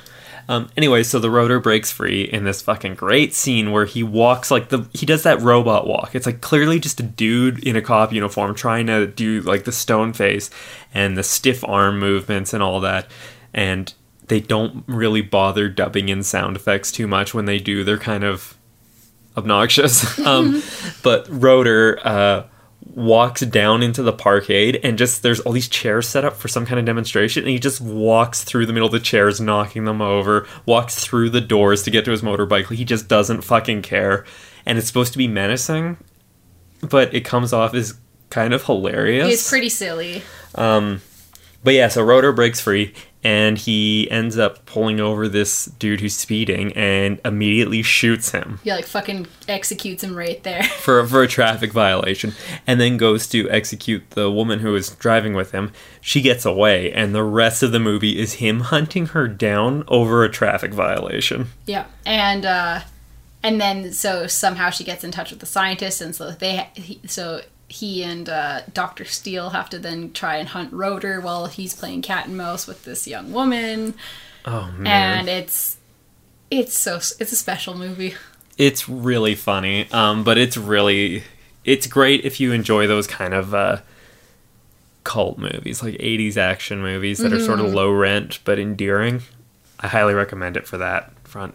D: Um, anyway, so the rotor breaks free in this fucking great scene where he walks like the he does that robot walk. It's like clearly just a dude in a cop uniform trying to do like the stone face and the stiff arm movements and all that. And they don't really bother dubbing in sound effects too much when they do. They're kind of obnoxious. (laughs) um, (laughs) but Rotor uh, walks down into the parkade and just there's all these chairs set up for some kind of demonstration and he just walks through the middle of the chairs knocking them over walks through the doors to get to his motorbike he just doesn't fucking care and it's supposed to be menacing but it comes off as kind of hilarious.
C: It's pretty silly.
D: Um, But yeah, so Rotor breaks free and he ends up pulling over this dude who's speeding and immediately shoots him
C: Yeah, like fucking executes him right there. (laughs)
D: for for a traffic violation and then goes to execute the woman who is driving with him. She gets away and the rest of the movie is him hunting her down over a traffic violation.
C: Yeah, and uh, and then so somehow she gets in touch with the scientist, and so they so he and uh, Doctor Steele have to then try and hunt Rotor while he's playing cat and mouse with this young woman,
D: Oh man.
C: and it's it's so it's a special movie.
D: it's really funny um, but it's really it's great if you enjoy those kind of uh, cult movies like 80s action movies that are sort of low rent but endearing i highly recommend it for that front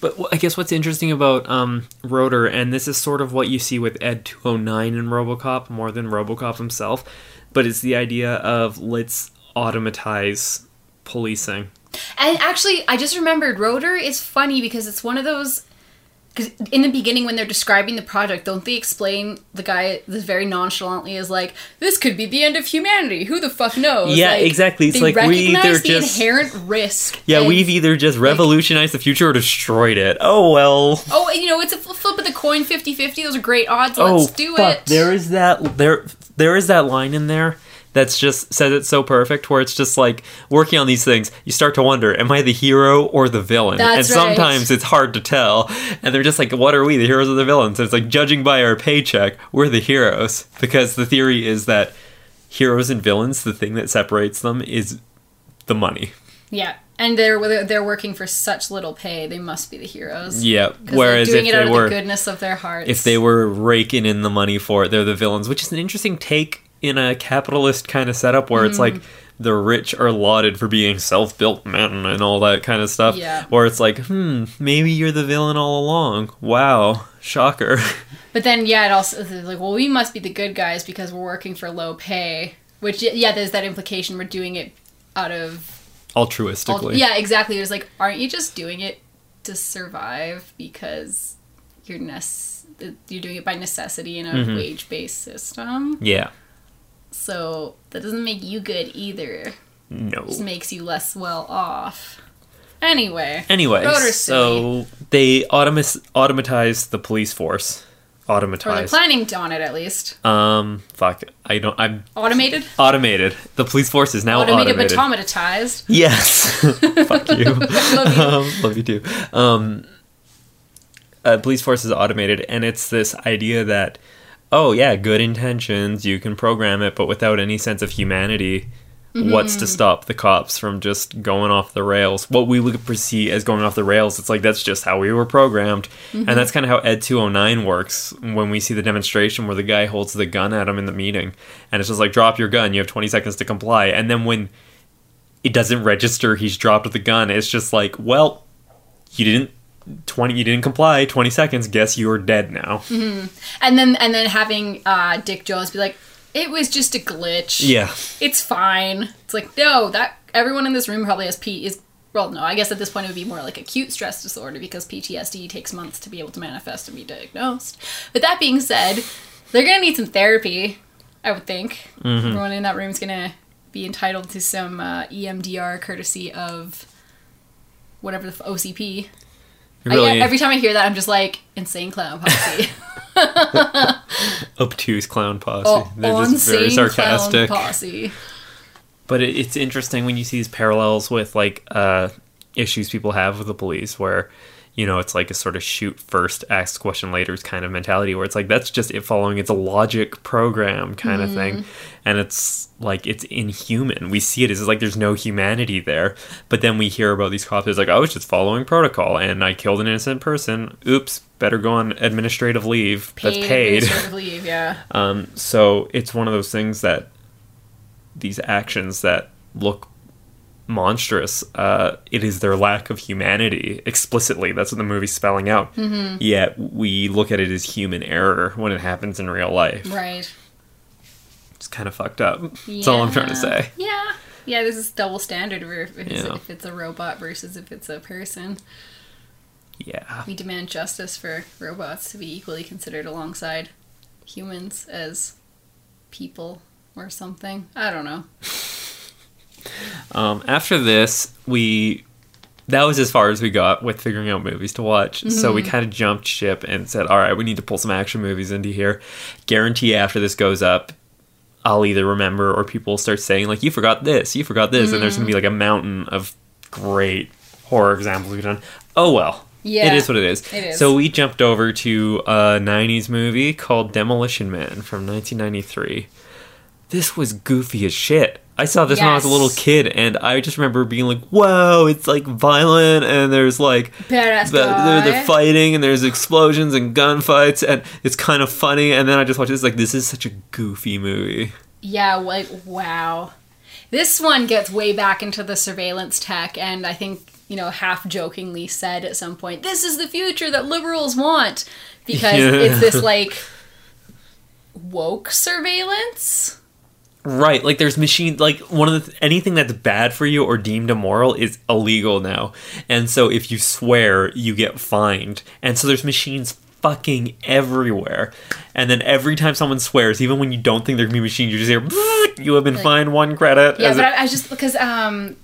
D: but i guess what's interesting about um, rotor and this is sort of what you see with ed 209 in robocop more than robocop himself but it's the idea of let's automatize policing
C: And actually, I just remembered Rotor is funny because it's one of those. Because in the beginning, when they're describing the project, don't they explain the guy this very nonchalantly is like, "This could be the end of humanity. Who the fuck knows?"
D: Yeah,
C: Like,
D: exactly. It's like we either
C: the
D: just-
C: inherent risk.
D: yeah
C: and-
D: we've either just revolutionized the future or destroyed it oh well
C: Oh, you know, it's a flip of the coin, 50-50. Those are great odds.
D: oh,
C: Let's do
D: fuck.
C: it.
D: There is that there there is that line in there that's just says it so perfect where it's just like working on these things you start to wonder am i the hero or the villain
C: That's
D: and
C: right.
D: sometimes it's hard to tell and they're just like what are we the heroes or the villains and it's like judging by our paycheck we're the heroes because the theory is that heroes and villains the thing that separates them is the money
C: yeah, and they're they're working for such little pay. They must be the heroes.
D: yeah whereas
C: they're doing
D: if
C: it out
D: they
C: of
D: were
C: the goodness of their hearts.
D: if they were raking in the money for it, they're the villains, which is an interesting take in a capitalist kind of setup where it's like
C: Mm.
D: the rich are lauded for being self-built men and all that kind of stuff.
C: Yeah.
D: Where it's like, hmm, maybe you're the villain all along. Wow, shocker. (laughs)
C: But then, yeah, it also it's like, well, we must be the good guys because we're working for low pay. Which, yeah, there's that implication we're doing it out of.
D: Altruistically.
C: yeah, exactly. It was like, aren't you just doing it to survive because you're nec- you're doing it by necessity in a
D: Mm-hmm.
C: wage-based system?
D: Yeah.
C: So that doesn't make you good either.
D: No.
C: It just makes you less well off. Anyway.
D: Anyway, so they automis- automatize the police force.
C: Or they're planning on it at least.
D: Um, fuck. I don't. I'm
C: Automated?
D: automated. The police force is now
C: Automated,
D: automated.
C: but automatized.
D: Yes. (laughs) Fuck you.
C: Love you. (laughs)
D: um, love you too. Um, uh, police force is automated, and it's this idea that, oh yeah, good intentions, you can program it, but without any sense of humanity, what's
C: Mm-hmm.
D: to stop the cops from just going off the rails? What we would perceive as going off the rails, it's like that's just how we were programmed,
C: Mm-hmm.
D: and that's kind of how Ed two hundred nine works. When we see the demonstration where the guy holds the gun at him in the meeting, and it's just like drop your gun, you have twenty seconds to comply, and then when it doesn't register he's dropped the gun it's just like well you didn't 20 you didn't comply 20 seconds guess you're dead now
C: And then and then having uh, Dick Jones be like, "It was just a glitch.
D: yeah
C: it's fine." It's like, no, that everyone in this room probably has P is. Well, no, I guess at this point it would be more like acute stress disorder because PTSD takes months to be able to manifest and be diagnosed. But that being said, they're gonna need some therapy. I would think everyone in that room is gonna be entitled to some uh, EMDR courtesy of whatever the f- OCP. I- every time I hear that, I'm just like insane clown posse. (laughs) (laughs)
D: obtuse clown posse.
C: Oh,
D: they're just very sarcastic.
C: posse.
D: but it, it's interesting when you see these parallels with like uh issues people have with the police where you know it's like a sort of shoot first ask question later kind of mentality where it's like that's just it following its a logic program kind of thing and it's like it's inhuman we see it as like there's no humanity there but then we hear about these cops it's like i was just following protocol and i killed an innocent person oops better go on administrative leave that's paid (laughs)
C: administrative leave, yeah.
D: um, so it's one of those things that these actions that look monstrous, uh, it is their lack of humanity explicitly. That's what the movie's spelling out. Mm-hmm. Yet we look at it as human error when it happens in real life.
C: Right.
D: It's kind of fucked up. That's all I'm trying to say.
C: Yeah. Yeah, this is double standard if it's,
D: Yeah.
C: if it's a robot versus if it's a person.
D: Yeah.
C: We demand justice for robots to be equally considered alongside humans as people or something. I don't know.
D: Um, after this, we that was as far as we got with figuring out movies to watch. So we kind of jumped ship and said, "All right, we need to pull some action movies into here." Guarantee after this goes up, I'll either remember or people start saying like, "You forgot this, you forgot this," and there's gonna be like a mountain of great horror examples we've done. Oh well.
C: Yeah,
D: it is what it is.
C: it is.
D: So we jumped over to a 90s movie called Demolition Man from 1993. This was goofy as shit. I saw this when I was a little kid, and I just remember being like, "Whoa, it's like violent, and there's like
C: Badass
D: the- they're, they're fighting, and there's explosions and gunfights, and it's kind of funny." And then I just watched this, like, this is such a goofy movie.
C: Yeah, like wow. This one gets way back into the surveillance tech, and I think you know, half jokingly said at some point, "This is the future that liberals want," because (laughs)
D: Yeah.
C: it's this like woke surveillance.
D: Right, like there's machine like one of the anything that's bad for you or deemed immoral is illegal now. And so if you swear, you get fined. And so there's machines fucking everywhere. And then every time someone swears, even when you don't think there can be machines, you just hear you have been
C: Like-
D: fined one credit.
C: Yeah, but
D: a-
C: I, I just because um,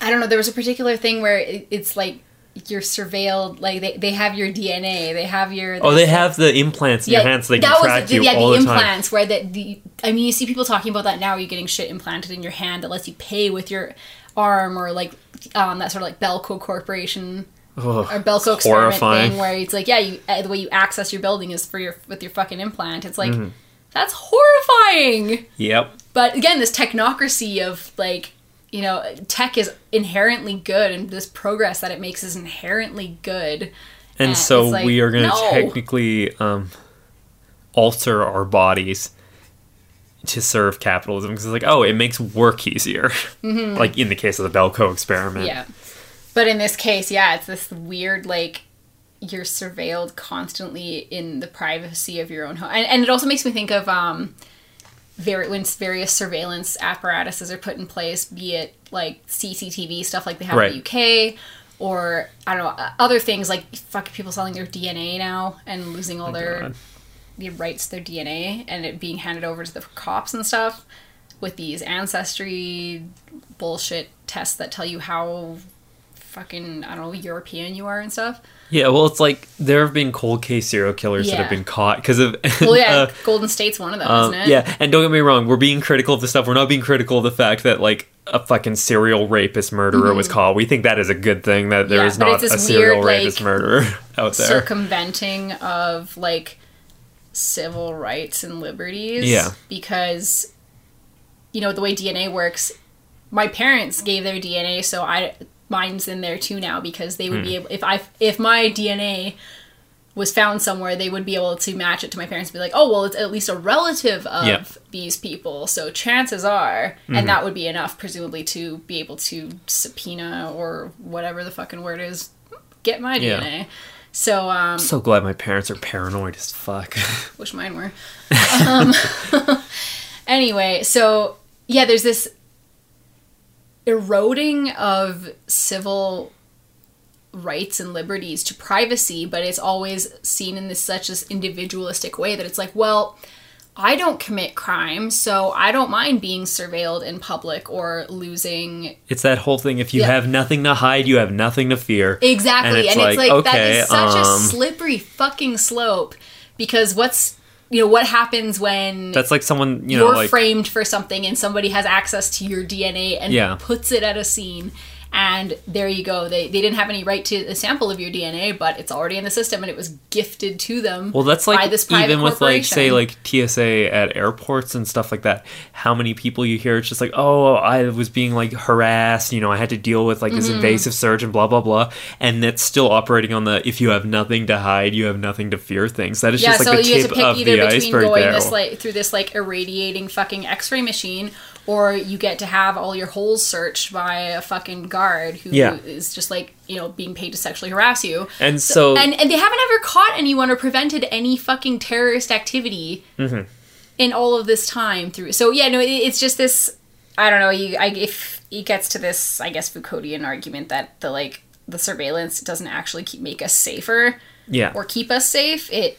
C: I don't know. There was a particular thing where it, it's like you're surveilled. Like they, they have your DNA. They have your.
D: Oh, they have the implants in your hands so they can
C: that was
D: track
C: the,
D: you
C: yeah,
D: all
C: the
D: the, time.
C: implants where the, the I mean you see people talking about that now. You're getting shit implanted in your hand that lets you pay with your arm or like um, that sort of like Belco Corporation
D: Ugh,
C: or Belco experiment
D: horrifying.
C: thing where it's like yeah, you uh, the way you access your building is for your with your fucking implant. It's like
D: Mm-hmm.
C: that's horrifying.
D: Yep.
C: But again, this technocracy of like, you know, tech is inherently good, and this progress that it makes is inherently good.
D: And
C: And
D: so
C: like,
D: we are going to
C: no.
D: technically um, alter our bodies to serve capitalism because it's like, oh, it makes work easier. Like in the case of the Belco experiment.
C: Mm-hmm. Yeah. But in this case, yeah, it's this weird, like, you're surveilled constantly in the privacy of your own home. And, and it also makes me think of, um, very, when various surveillance apparatuses are put in place, be it like CCTV stuff like they have in the UK, or I don't know, other things like fuck people selling their DNA now and losing all oh, their
D: God.
C: the rights to their DNA and it being handed over to the cops and stuff with these ancestry bullshit tests that tell you how fucking I don't know European you are and stuff.
D: Yeah, well, it's like there have been cold case serial killers that have been caught because of.
C: Well, yeah, (laughs)
D: uh,
C: Golden State's one of them,
D: um,
C: isn't it?
D: yeah, and don't get me wrong, we're being critical of the stuff. We're not being critical of the fact that like a fucking serial rapist murderer was caught. We think that is a good thing that there
C: Mm-hmm. Yeah,
D: is not a serial
C: weird,
D: rapist
C: like,
D: murderer (laughs) out there.
C: circumventing of like civil rights and liberties.
D: Yeah.
C: Because you know the way DNA works, my parents gave their DNA, so I mine's in there too now because they would
D: Hmm.
C: be able if I if my DNA was found somewhere, they would be able to match it to my parents and be like, oh, well, it's at least a relative of
D: Yeah.
C: these people. So chances are,
D: Mm-hmm.
C: and that would be enough, presumably, to be able to subpoena or whatever the fucking word is, get my
D: Yeah.
C: DNA. So, um,
D: so glad my parents are paranoid as fuck. (laughs)
C: wish mine were. Um, (laughs) anyway, so yeah, there's this eroding of civil rights and liberties to privacy, but it's always seen in this such this individualistic way that it's like, well, I don't commit crime, so I don't mind being surveilled in public or losing
D: it's that whole thing. If you
C: Yeah.
D: have nothing to hide, you have nothing to fear.
C: Exactly,
D: And
C: and
D: it's
C: it's,
D: like,
C: like,
D: okay,
C: is such a
D: um,
C: slippery fucking slope because what's you know what happens when
D: That's like someone you know
C: are
D: like
C: framed for something and somebody has access to your DNA and
D: Yeah.
C: puts it at a scene and there you go they, they didn't have any right to a sample of your DNA but it's already in the system and it was gifted to them
D: Well, that's
C: by
D: like even with like say like TSA at airports and stuff like that. How many people you hear? It's just like, oh, I was being like harassed. You know, I had to deal with like this
C: Mm-hmm.
D: invasive search and blah blah blah. And that's still operating on the if you have nothing to hide, you have nothing to fear things. That is
C: yeah,
D: just
C: so
D: like the
C: you have
D: tip
C: to pick
D: of
C: either
D: the
C: between
D: iceberg
C: going
D: there.
C: this like through this like irradiating fucking X-ray machine, or you get to have all your holes searched by a fucking guard who is
D: Yeah.
C: just like you know being paid to sexually harass you.
D: and so,
C: and and they haven't ever caught anyone or prevented any fucking terrorist activity
D: Mm-hmm.
C: in all of this time through. So yeah, no, it, it's just this. I don't know. You, I, if it gets to this, I guess Foucauldian argument that the like the surveillance doesn't actually keep make us safer
D: yeah,
C: or keep us safe. It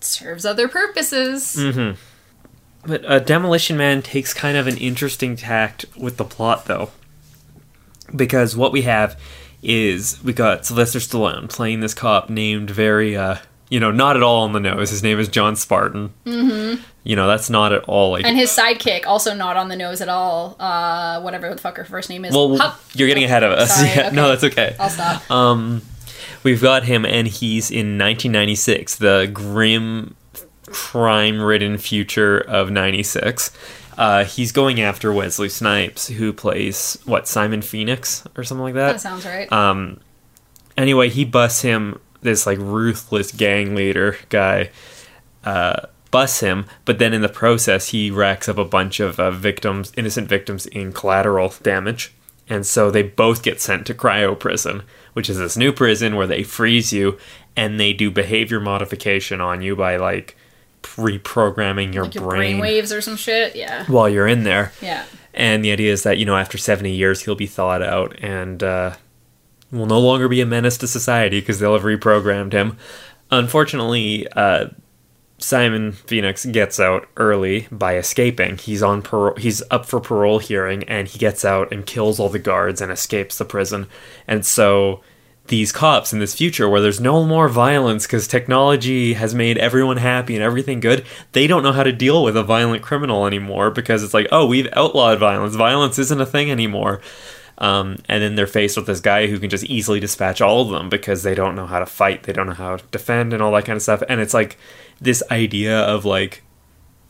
C: serves other purposes.
D: Mm-hmm. But uh, Demolition Man takes kind of an interesting tact with the plot, though, because what we have is we got Sylvester Stallone playing this cop named very, uh, you know, not at all on the nose. His name is John Spartan. Mm-hmm. You know, that's not at all like.
C: And his sidekick, also not on the nose at all. Uh, whatever the fuck her first name is.
D: well,
C: Hup.
D: you're getting ahead of us. (laughs)
C: Sorry,
D: yeah,
C: okay.
D: no, that's okay.
C: I'll stop.
D: Um, we've got him, and he's in 1996, the grim, crime-ridden future of '96. Uh, he's going after Wesley Snipes, who plays what Simon Phoenix or something like that.
C: that sounds right.
D: Um, anyway, he busts him. This like ruthless gang leader guy uh, busts him, but then in the process, he racks up a bunch of uh, victims, innocent victims, in collateral damage, and so they both get sent to cryo prison, which is this new prison where they freeze you and they do behavior modification on you by like reprogramming your,
C: like your
D: brain,
C: brain waves or some shit. Yeah.
D: while you're in there.
C: Yeah.
D: And the idea is that, you know, after 70 years, he'll be thawed out and uh, will no longer be a menace to society because they'll have reprogrammed him. Unfortunately, uh, Simon Phoenix gets out early by escaping. He's on parole. He's up for parole hearing, and he gets out and kills all the guards and escapes the prison. And so these cops in this future where there's no more violence because technology has made everyone happy and everything good, they don't know how to deal with a violent criminal anymore because it's like, oh, we've outlawed violence. Violence isn't a thing anymore. Um, and then they're faced with this guy who can just easily dispatch all of them because they don't know how to fight, they don't know how to defend, and all that kind of stuff. And it's like this idea of like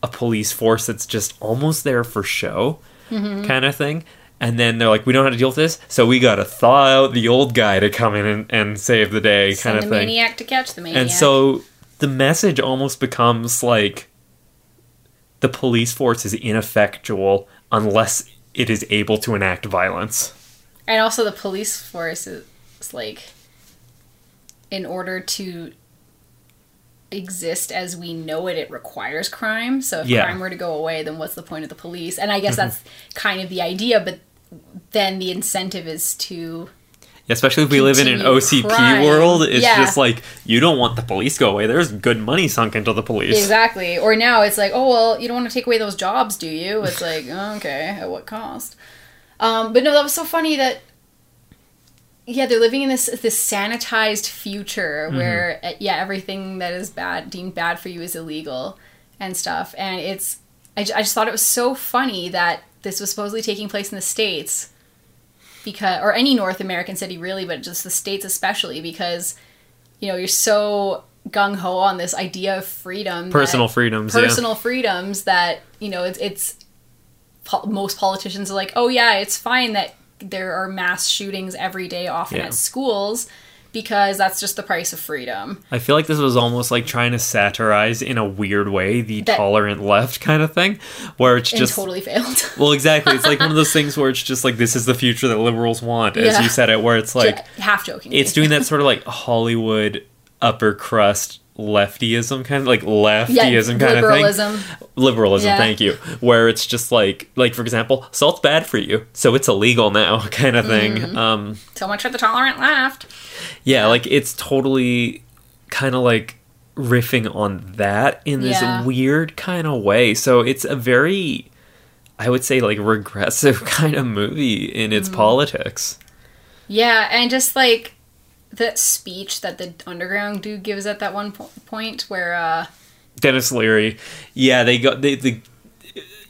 D: a police force that's just almost there for show kind of thing. And then they're like, we don't know how to deal with this, so we gotta thaw out the old guy to come in and, and save the day, kind
C: Send
D: of
C: a
D: thing.
C: maniac to catch the maniac.
D: And so the message almost becomes like the police force is ineffectual unless it is able to enact violence.
C: And also the police force is, like in order to exist as we know it, it requires crime. So if
D: Yeah.
C: crime were to go away, then what's the point of the police? And I guess mm-hmm. that's kind of the idea, but then the incentive is to
D: Especially if we live in an OCP
C: crime.
D: world, it's
C: Yeah.
D: just like you don't want the police go away. There's good money sunk into the police.
C: Exactly. Or now it's like, oh well, you don't want to take away those jobs, do you? It's like, (laughs) okay, at what cost? Um, but no, that was so funny that yeah, they're living in this this sanitized future where uh, yeah, everything that is bad deemed bad for you is illegal and stuff. And it's I, I just thought it was so funny that this was supposedly taking place in the states because or any North American city really, but just the states especially because you know you're so gung ho on this idea of freedom, that-
D: Personal freedoms, yeah.
C: personal freedoms that you know it's it's po- most politicians are like, oh yeah, it's fine that there are mass shootings every day, often
D: Yeah.
C: at schools, because that's just the price of freedom.
D: I feel like this was almost like trying to satirize in a weird way the
C: That-
D: tolerant left kind of thing, where it's just
C: totally failed. (laughs)
D: well, exactly. It's like one of those (laughs) things where it's just like this is the future that liberals want, as
C: Yeah.
D: you said it, where it's like
C: half joking.
D: it's doing that sort of like Hollywood upper crust leftyism kind of like leftyism kind
C: liberalism.
D: of thing liberalism
C: Yeah.
D: thank you where it's just like like for example salt's bad for you so it's illegal now (laughs) kind of thing
C: Mm-hmm.
D: um
C: So much for the tolerant left.
D: yeah like it's totally kind of like riffing on that in this
C: Yeah.
D: weird kind of way so it's a very i would say like regressive (laughs) kind of movie in
C: Mm.
D: its politics
C: Yeah, and just like that speech that the underground dude gives at that one po- point where uh
D: Denis Leary. Yeah, they got they the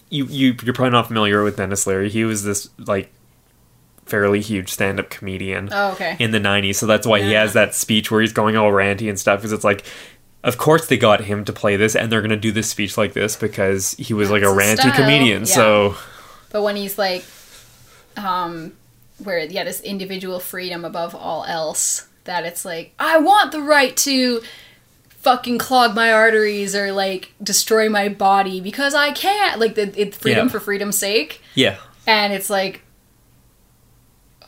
D: you you you're probably not familiar with Denis Leary. He was this like fairly huge stand-up comedian
C: oh okay.
D: in the 90s. So that's why he has that speech where he's going all ranty and stuff because it's like of course they got him to play this and they're going to do this speech like this because he was like a ranty
C: style,
D: comedian.
C: yeah.
D: So
C: But when he's like, um, where yeah, this individual freedom above all else, that it's like I want the right to fucking clog my arteries or like destroy my body because I can't. Like the it's freedom
D: Yeah.
C: for freedom's sake,
D: yeah.
C: and it's like,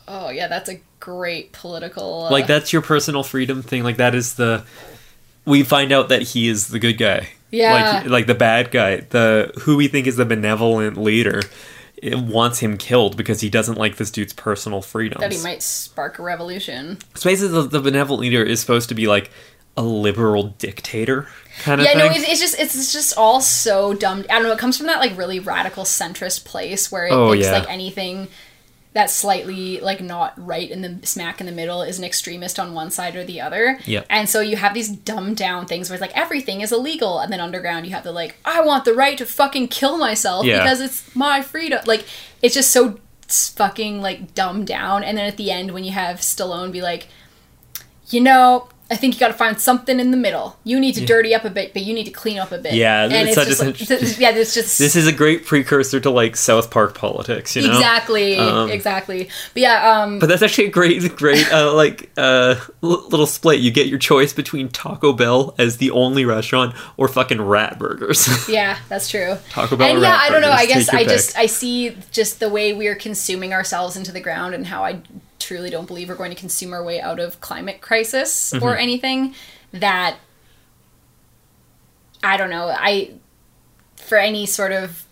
C: oh yeah, that's a great political. Uh,
D: Like that's your personal freedom thing. Like that is the we find out that he is the good guy.
C: Yeah.
D: Like like the bad guy, the who we think is the benevolent leader. It wants him killed because he doesn't like this dude's personal freedoms.
C: that he might spark a revolution.
D: So basically, the, the benevolent leader is supposed to be like, a liberal dictator kind of
C: yeah,
D: thing.
C: no, it's, it's just it's, it's just all so dumb. I don't know. It comes from that like really radical centrist place where it
D: Oh,
C: thinks
D: yeah.
C: like anything that's slightly like not right in the smack in the middle is an extremist on one side or the other.
D: Yep.
C: And so you have these dumbed down things where it's like everything is illegal, and then underground you have the like I want the right to fucking kill myself
D: Yeah.
C: because it's my freedom. Like it's just so fucking like dumbed down. And then at the end when you have Stallone be like, you know. I think you got to find something in the middle. You need to dirty up a bit, but you need to clean up a bit.
D: Yeah,
C: and
D: it's
C: it's just like, th- (laughs) yeah, it's just
D: this is a great precursor to like South Park politics, you know.
C: exactly,
D: Um,
C: exactly. But yeah, um,
D: But that's actually a great, great, uh, like, uh, l- little split. You get your choice between Taco Bell as the only restaurant or fucking Rat Burgers. (laughs)
C: yeah, that's true.
D: Taco Bell
C: and yeah, I don't know. I guess I
D: pick.
C: just I see just the way we are consuming ourselves into the ground and how I truly don't believe we're going to consume our way out of climate crisis
D: Mm-hmm.
C: or anything. That I don't know. I for any sort of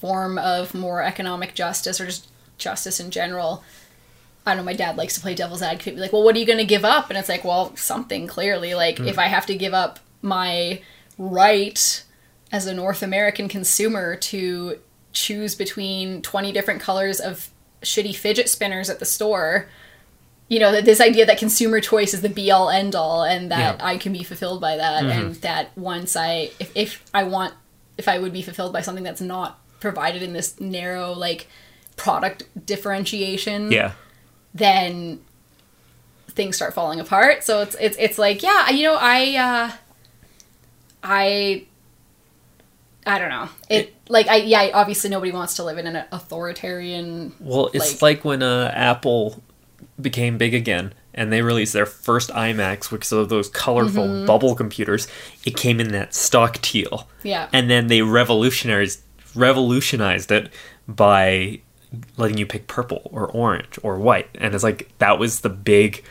C: form of more economic justice or just justice in general. I don't know. My dad likes to play devil's advocate. Be like, well, what are you going to give up? And it's like, well, something clearly. Like, if I have to give up my right as a North American consumer to choose between 20 different colors of shitty fidget spinners at the store, you know, that this idea that consumer choice is the be all end all and that
D: Yeah.
C: I can be fulfilled by that and that once I, if, if I want, if I would be fulfilled by something that's not provided in this narrow, like, product differentiation
D: yeah.
C: then things start falling apart. So it's it's it's like yeah, you know, I uh I I don't know. It like I yeah, obviously nobody wants to live in an authoritarian
D: Well, it's like, when uh, Apple became big again and they released their first iMacs, which are those colorful
C: Mm-hmm.
D: bubble computers. It came in that stock teal.
C: Yeah.
D: And then they revolutionized revolutionized it by letting you pick purple or orange or white. And it's like that was the big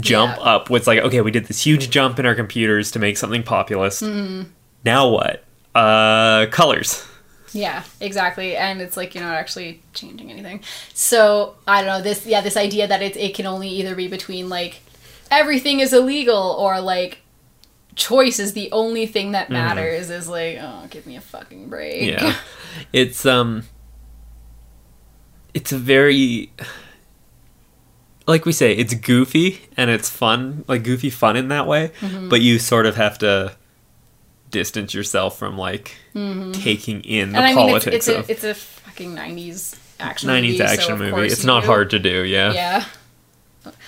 D: jump
C: Yeah.
D: up. Was like, okay, we did this huge jump in our computers to make something populist.
C: Mm-hmm.
D: Now what? Uh colors.
C: Yeah, exactly. And it's like you're not actually changing anything. So I don't know, this yeah, this idea that it it can only either be between like everything is illegal or like choice is the only thing that matters is like, oh give me a fucking break.
D: Yeah. (laughs) it's um it's a very like we say, it's goofy and it's fun, like goofy fun in that way,
C: Mm-hmm.
D: but you sort of have to distance yourself from like taking in the
C: Mm-hmm. and I mean, it's,
D: politics
C: it's a
D: of
C: it's a fucking '90s action
D: 90s
C: movie,
D: action
C: of
D: movie. It's not
C: do.
D: hard to do, yeah.
C: Yeah.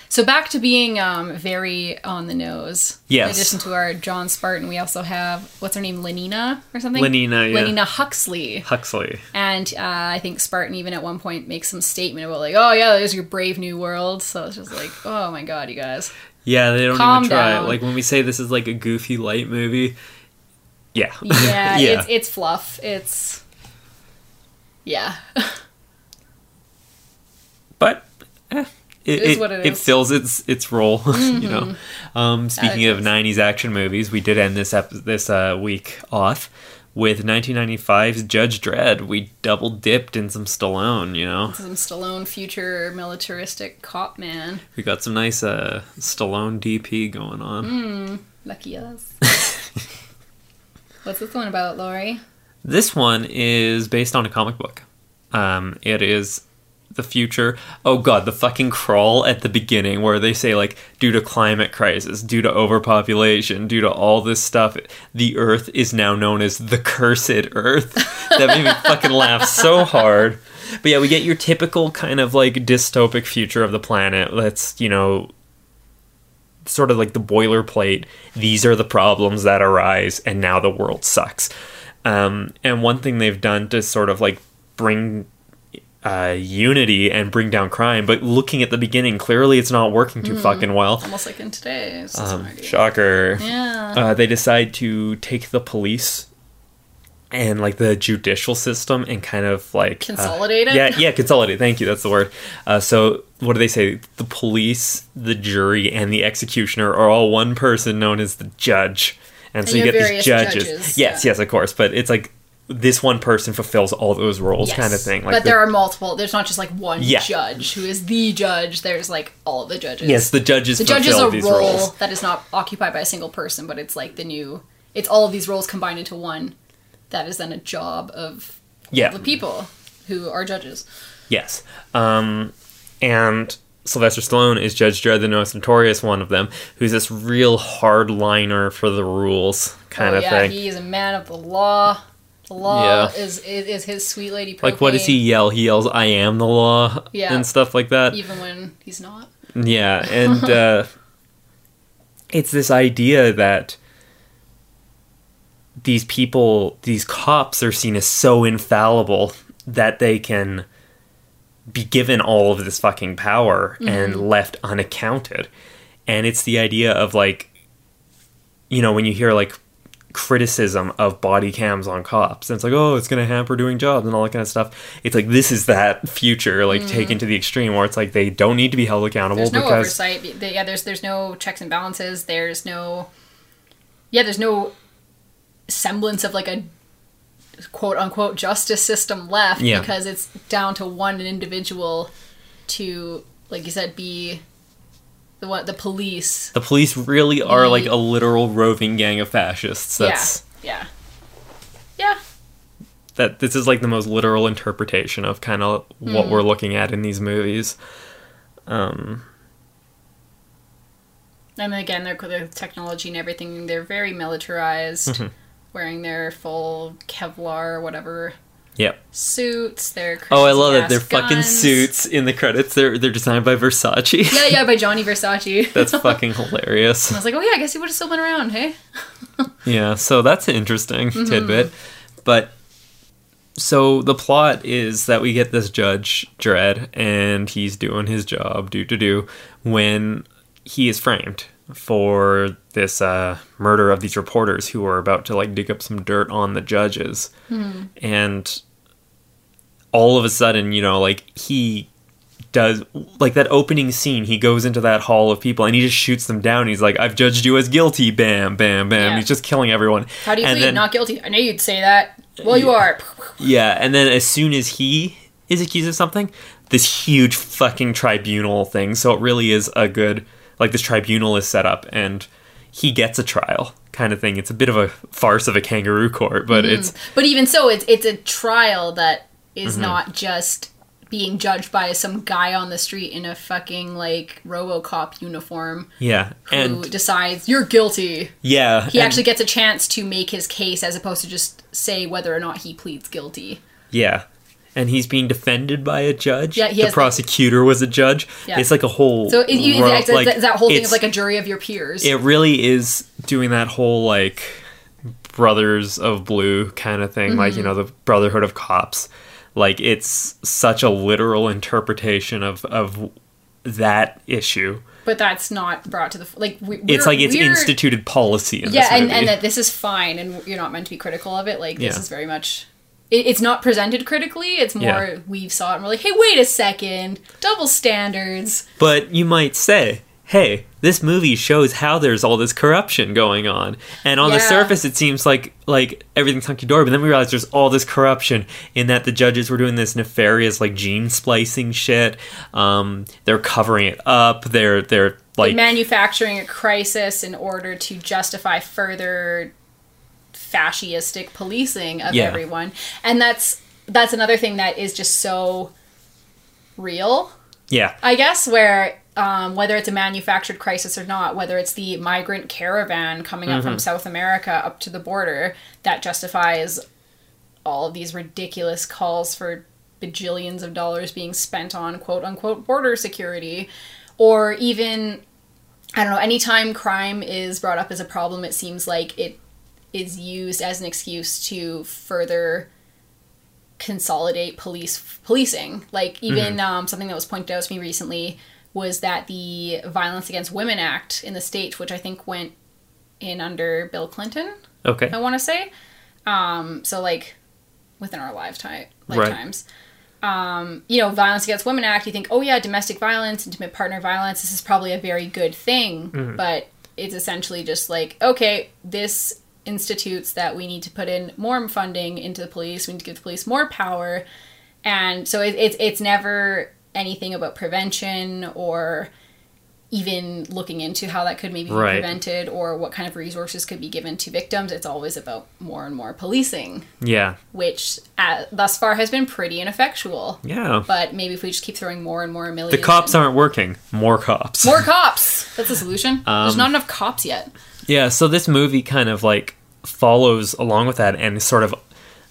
C: So back to being um, very on the nose.
D: Yes.
C: In addition to our John Spartan, we also have what's her name, Lenina or something.
D: Lenina, yeah.
C: Lenina Huxley.
D: Huxley.
C: And uh, I think Spartan even at one point makes some statement about like, oh yeah, there's your brave new world. So it's just like, oh my god, you guys.
D: Yeah, they don't
C: Calm
D: even try.
C: down.
D: Like when we say this is like a goofy light movie, yeah. (laughs)
C: Yeah,
D: Yeah.
C: it's it's fluff. It's yeah. (laughs)
D: but eh, it, it,
C: it. Mm-hmm.
D: fills its its role. (laughs) you know. Um, speaking of '90s action movies, we did end this ep- this uh, week off with 1995's Judge Dredd. We double dipped in some Stallone. You know,
C: Some Stallone future militaristic cop man.
D: we got some nice uh, Stallone DP going on.
C: Mm. Lucky us. What's this one about, Lori?
D: This one is based on a comic book. Um, it is the future. Oh god, the fucking crawl at the beginning where they say like due to climate crisis, due to overpopulation, due to all this stuff, the earth is now known as the cursed earth. (laughs) that made me fucking laugh so hard. But yeah, we get your typical kind of like dystopic future of the planet. Let's, you know, sort of like the boilerplate. These are the problems that arise, and now the world sucks. Um, and one thing they've done to sort of like bring uh, unity and bring down crime, but looking at the beginning, clearly it's not working too fucking well.
C: Almost like in today's
D: Um, shocker.
C: Yeah.
D: Uh, they decide to take the police and like the judicial system and kind of like uh,
C: Consolidate it?
D: Yeah, yeah, consolidate. Thank you. That's the word. Uh, so what do they say? The police, the jury, and the executioner are all one person known as the judge. And so
C: And
D: you
C: you
D: get these judges.
C: judges,
D: Yes,
C: yeah.
D: yes, of course. But it's like this one person fulfills all those roles,
C: Yes.
D: kind of thing. Like
C: but
D: the-
C: there are multiple. There's not just like one
D: Yeah.
C: judge who is the judge. There's like all the judges.
D: yes, the judges
C: the judge is a
D: these
C: role
D: roles.
C: that is not occupied by a single person, but it's like the new. It's all of these roles combined into one. That is then a job of
D: Yeah,
C: the people who are judges.
D: Yes. Um, and Sylvester Stallone is Judge Dredd, the most notorious one of them, who's this real hardliner for the rules kind
C: oh,
D: of
C: yeah,
D: thing.
C: he is a man of the law. The law
D: Yeah.
C: is, is is his sweet lady.
D: like, what does he yell? He yells, I am the law,
C: Yeah.
D: and stuff like that.
C: Even when he's not.
D: Yeah, (laughs) and uh, it's this idea that these people, these cops, are seen as so infallible that they can be given all of this fucking power and mm-hmm. left unaccounted. And it's the idea of like, you know, when you hear like criticism of body cams on cops, and it's like, oh, it's going to hamper doing jobs and all that kind of stuff. It's like this is that future, like mm-hmm. taken to the extreme, where it's like they don't need to be held accountable
C: There's no
D: because
C: oversight. Yeah, there's there's no checks and balances. There's no. Yeah, there's no semblance of like a quote unquote justice system left
D: Yeah.
C: because it's down to one individual to like you said be the what the police.
D: the police really are like a literal roving gang of fascists. That's
C: yeah. Yeah.
D: that. This is like the most literal interpretation of kind of what
C: Hmm.
D: we're looking at in these movies. Um,
C: And again, their their technology and everything, they're very militarized,
D: Mm-hmm.
C: Wearing their full Kevlar, whatever
D: yep.
C: suits. Their
D: Oh, I love that
C: crazy-ass
D: their fucking suits in the credits. They're they're designed by Versace.
C: Yeah, yeah, by Gianni (laughs) Versace.
D: That's (laughs) fucking hilarious.
C: I was like, oh yeah, I guess he would have still been around, hey? (laughs)
D: Yeah, so that's an interesting
C: Mm-hmm.
D: tidbit. But so the plot is that we get this Judge Dredd, and he's doing his job, do to do, when he is framed for this uh, murder of these reporters who are about to like dig up some dirt on the judges, and all of a sudden, you know, like he does like that opening scene he goes into that hall of people and he just shoots them down he's like i've judged you as guilty bam bam bam
C: Yeah.
D: he's just killing everyone
C: How do you
D: and
C: plead?
D: then,
C: Not guilty. I know you'd say that. Well, you are.
D: yeah and then as soon as he is accused of something this huge fucking tribunal thing so it really is a good like this tribunal is set up and he gets a trial kind of thing it's a bit of a farce of a kangaroo court but it's
C: But even so, it's it's a trial that is
D: Mm-hmm.
C: not just being judged by some guy on the street in a fucking like RoboCop uniform
D: yeah
C: who
D: and
C: decides you're guilty.
D: yeah
C: He actually gets a chance to make his case as opposed to just say whether or not he pleads guilty.
D: Yeah. And he's being defended by a judge.
C: Yeah, he
D: the
C: like-
D: prosecutor was a judge.
C: Yeah.
D: It's like a whole.
C: So it, you,
D: ro-
C: it's, it's
D: like,
C: that whole thing of like a jury of your peers.
D: It really is doing that whole like brothers of blue kind of thing, like you
C: Mm-hmm.
D: know the Brotherhood of Cops. Like it's such a literal interpretation of of that issue.
C: but that's not brought to the like. We,
D: It's like it's instituted policy in
C: yeah
D: this
C: and, and that this is fine and you're not meant to be critical of it like this is very much it, it's not presented critically it's more
D: Yeah.
C: we saw it and we're like hey wait a second double standards
D: But you might say, hey, this movie shows how there's all this corruption going on. And on the surface it seems like like everything's hunky dory, but then we realize there's all this corruption in that the judges were doing this nefarious like gene splicing shit. Um they're covering it up. They're they're like
C: manufacturing a crisis in order to justify further fascistic policing of
D: Yeah.
C: everyone and that's that's another thing that is just so real
D: yeah.
C: I guess where um, whether it's a manufactured crisis or not, whether it's the migrant caravan coming up
D: Mm-hmm.
C: from South America up to the border that justifies all of these ridiculous calls for bajillions of dollars being spent on quote unquote border security, or even I don't know, anytime crime is brought up as a problem, it seems like it is used as an excuse to further consolidate police policing. Like even um, something that was pointed out to me recently was that the Violence Against Women Act in the state, which I think went in under Bill Clinton,
D: Okay.
C: I want to say. Um, so like within our lifetime
D: Right.
C: lifetimes. Um, you know, Violence Against Women Act, you think, oh yeah, domestic violence, intimate partner violence, this is probably a very good thing,
D: Mm-hmm.
C: but it's essentially just like, okay, this institutes that we need to put in more funding into the police. We need to give the police more power, and so it, it's it's never anything about prevention or even looking into how that could maybe be
D: Right.
C: prevented or what kind of resources could be given to victims. It's always about more and more policing,
D: Yeah.
C: which uh, thus far has been pretty ineffectual.
D: Yeah.
C: But maybe if we just keep throwing more and more
D: The cops
C: in-
D: aren't working. More cops.
C: more cops. (laughs) That's the solution. There's
D: Um,
C: not enough cops yet.
D: Yeah, so this movie kind of like follows along with that and sort of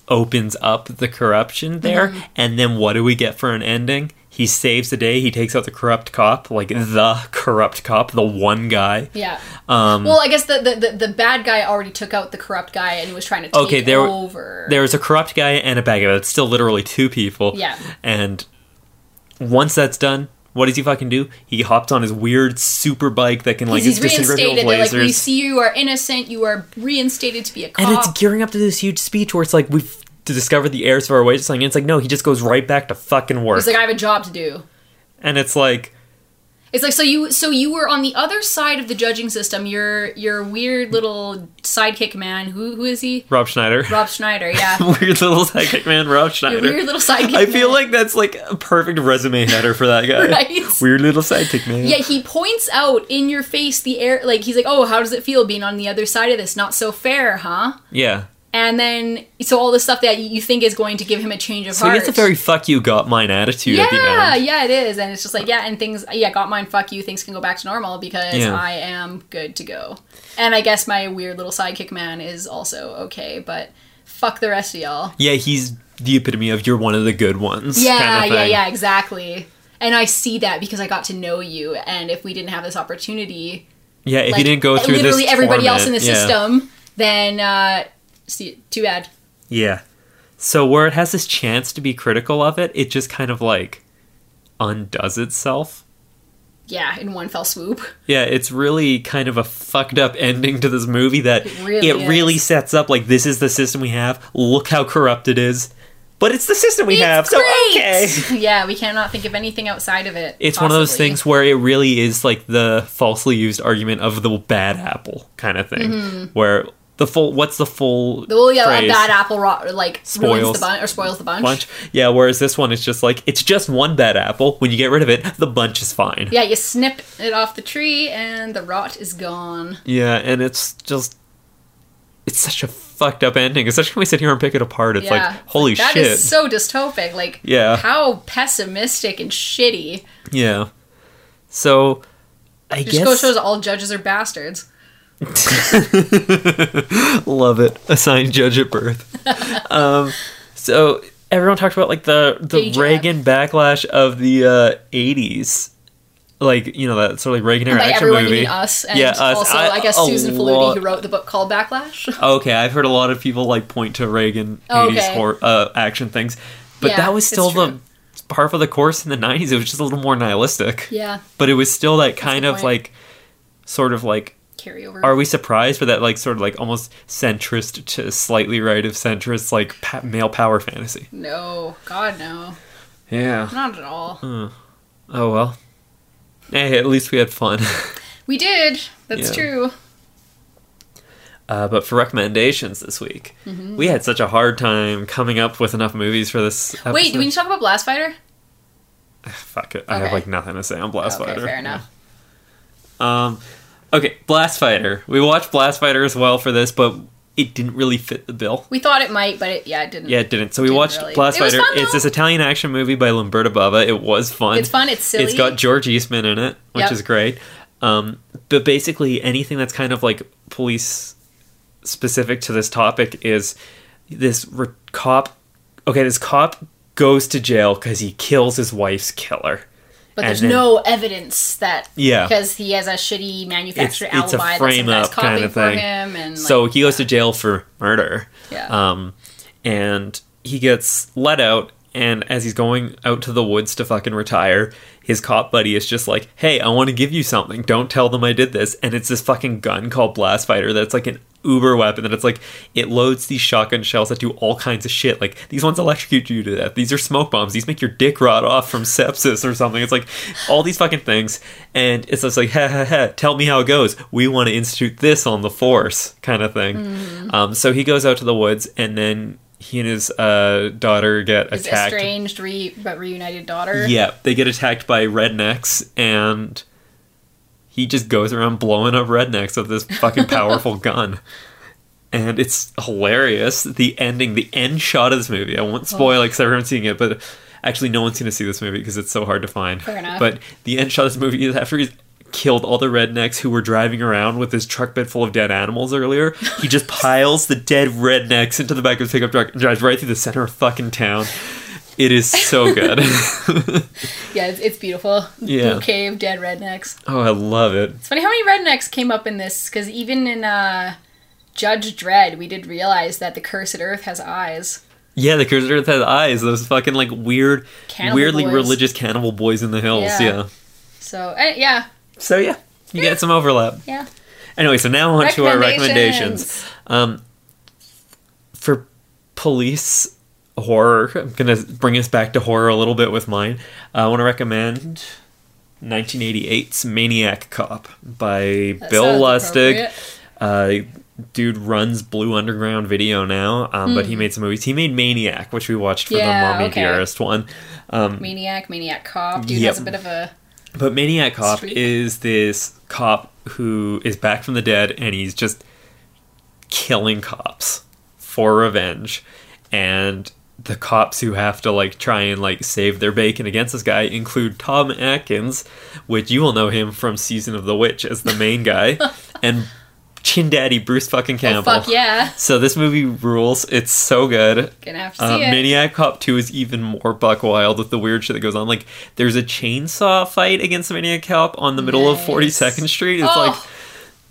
D: opens up the corruption there.
C: Mm-hmm.
D: And then what do we get for an ending? He saves the day. He takes out the corrupt cop, like the corrupt cop, the one guy.
C: Yeah.
D: Um,
C: well, I guess the, the, the, the bad guy already took out the corrupt guy and he was trying to take
D: Okay, there-
C: over.
D: There's a corrupt guy and a bad guy. It's still literally two people.
C: Yeah.
D: And once that's done, what does he fucking do? He hops on his weird super bike that can like
C: He's reinstated. They're like, we see you are innocent. You are reinstated to be a cop.
D: And it's gearing up to this huge speech where it's like we've to discover the heirs of our wages. And it's like no, he just goes right back to fucking work.
C: He's like, I have a job to do.
D: and it's like
C: It's like so you so you were on the other side of the judging system. Your your weird little sidekick man. Who who is he?
D: Rob Schneider, (laughs)
C: Rob Schneider. Yeah. (laughs)
D: weird little sidekick man, Rob
C: Your
D: Schneider.
C: weird little sidekick.
D: I feel
C: man.
D: like that's like a perfect resume header for that guy. (laughs)
C: Right?
D: Weird little sidekick man.
C: Yeah, he points out in your face the air, like he's like, "Oh, how does it feel being on the other side of this? Not so fair, huh?"
D: Yeah.
C: And then, so all the stuff that you think is going to give him a change of
D: So
C: heart.
D: he gets a very fuck you got mine attitude at the
C: yeah,
D: end.
C: yeah, it is, and it's just like, yeah, and things, yeah, got mine. Fuck you. Things can go back to normal because
D: Yeah.
C: I am good to go. And I guess my weird little sidekick man is also okay, but fuck the rest of y'all.
D: Yeah, he's the epitome of you're one of the good ones.
C: Yeah,
D: kind of
C: yeah, yeah, exactly. And I see that because I got to know you, and if we didn't have this opportunity,
D: Yeah, if
C: like,
D: you didn't go through
C: literally
D: this
C: everybody else in the
D: yeah.
C: system, then uh, see, too bad.
D: Yeah. So where it has this chance to be critical of it, it just kind of like undoes itself.
C: Yeah, in one fell swoop.
D: Yeah, it's really kind of a fucked up ending to this movie that
C: It really
D: it really sets up like this is the system we have. Look how corrupt it is. But it's the system we
C: It's
D: have, so okay. (laughs)
C: yeah, we cannot think of anything outside of it.
D: It's one of those things where it really is like the falsely used argument of the bad apple kind of thing. Mm-hmm. Where the full what's the full
C: Mm-hmm. Well, yeah, a bad apple ro- like
D: Spoils.
C: the bunch or spoils the bunch.
D: bunch. Yeah, whereas this one is just like it's just one bad apple. When you get rid of it, the bunch is fine.
C: Yeah, you snip it off the tree and the rot is gone.
D: Yeah, and it's just it's such a fucked up ending. Especially when we sit here and pick it apart. It's
C: yeah,
D: like holy
C: That
D: shit.
C: is so dystopic. Like,
D: Yeah.
C: how pessimistic and shitty.
D: yeah. So I
C: Just goes
D: guess
C: shows all judges are bastards. (laughs)
D: love it. Assigned judge at birth. (laughs) um, so everyone talked about like the the Reagan backlash of the uh, '80s. Like you know that sort of like Reagan era
C: By
D: action
C: everyone,
D: movie.
C: you mean us, and
D: Yeah, us.
C: also
D: I-
C: I, guess Susan Faludi, who wrote the book called Backlash.
D: Okay, I've heard a lot of people like point to Reagan
C: Oh,
D: 80s
C: okay.
D: horror, uh, action things, but
C: Yeah,
D: that was still the
C: true.
D: par for the course in the 90s. It was just a little more nihilistic,
C: yeah,
D: but it was still that kind of
C: point.
D: like, sort of like,
C: carry over.
D: are we surprised for that like sort of like almost centrist to slightly right of centrist like pa- male power fantasy?
C: No, God, no,
D: Yeah.
C: not at all.
D: Oh well. Hey, at least we had fun. (laughs)
C: We did. That's
D: Yeah.
C: true.
D: Uh, but for recommendations this week,
C: Mm-hmm.
D: we had such a hard time coming up with enough movies for this. Episode.
C: Wait, do we need to talk about Blast Fighter?
D: Fuck it. I have like nothing to say on Blast
C: okay,
D: Fighter.
C: fair enough.
D: Um, okay, Blast Fighter. We watched Blast Fighter as well for this, but it didn't really fit the bill.
C: We thought it might, but it, yeah, it didn't.
D: Yeah, it didn't. So we
C: Didn't
D: watched
C: really.
D: Blast
C: It
D: Fighter.
C: fun,
D: it's this Italian action movie by Lamberto Bava. It was fun.
C: It's fun. It's silly.
D: It's got George Eastman in it, which
C: Yep.
D: is great. Um, but basically, anything that's kind of like police specific to this topic is this re- cop. Okay, this cop goes to jail because he kills his wife's killer.
C: But
D: and
C: there's
D: then-
C: no evidence that
D: Yeah.
C: because he has a shitty manufactured
D: It's- it's a
C: alibi that
D: frame
C: guy's
D: up kind of
C: for
D: thing.
C: him, and like,
D: so he goes to jail for murder.
C: Yeah.
D: Um, and he gets let out, and as he's going out to the woods to fucking retire, his cop buddy is just like, "Hey, I want to give you something. Don't tell them I did this." And it's this fucking gun called Blast Fighter that's like an uber weapon that it's like it loads these shotgun shells that do all kinds of shit. Like these ones electrocute you to death. These are smoke bombs. These make your dick rot off from sepsis or something. It's like all these fucking things, and it's just like ha ha ha. Tell me how it goes. We want to institute this on the force, kind of thing. Um, so he goes out to the woods, and then he and his uh, daughter get
C: His
D: attacked.
C: estranged re- but reunited daughter.
D: Yeah, they get attacked by rednecks, and he just goes around blowing up rednecks with this fucking powerful (laughs) gun. And it's hilarious. The ending, the end shot of this movie. I won't spoil it because everyone's seeing it, but actually, no one's going to see this movie because it's so hard to find.
C: Fair enough.
D: But the end shot of this movie is after he's killed all the rednecks who were driving around with his truck bed full of dead animals earlier. He just (laughs) piles the dead rednecks into the back of his pickup truck and drives right through the center of fucking town. It is so good. (laughs)
C: Yeah, it's, it's beautiful.
D: Yeah.
C: Bouquet of dead rednecks.
D: oh, I love it.
C: It's funny how many rednecks came up in this because even in uh, Judge Dredd, we did realize that the cursed earth has eyes.
D: Yeah, the Cursed Earth has eyes. Those fucking like weird,
C: Cannibal
D: weirdly
C: boys.
D: religious cannibal boys in the hills.
C: Yeah.
D: Yeah.
C: So uh, yeah,
D: So yeah, you get some overlap.
C: yeah.
D: Anyway, so now on to our recommendations. Um, for police horror, I'm gonna bring us back to horror a little bit with mine. I want to recommend 1988's Maniac Cop by
C: That
D: Bill Lustig. Uh, dude runs Blue Underground Video now, um, but he made some movies. He made Maniac, which we watched for
C: Hmm. Yeah,
D: the Mommy
C: okay.
D: Dearest one. Um,
C: Maniac, Maniac Cop. Dude
D: Yep.
C: has a bit of a
D: But Maniac Cop is this cop who is back from the dead and he's just killing cops for revenge. And the cops who have to like try and like save their bacon against this guy include Tom Atkins, which you will know him from Season of the Witch as the main guy, (laughs) and Chin Daddy Bruce fucking Campbell.
C: oh, fuck yeah.
D: So this movie rules. It's so good.
C: Gonna have to see
D: Uh,
C: it.
D: Maniac Cop 2 is even more buck wild with the weird shit that goes on. Like, there's a chainsaw fight against Maniac Cop on the middle of 42nd Street. It's
C: oh,
D: like,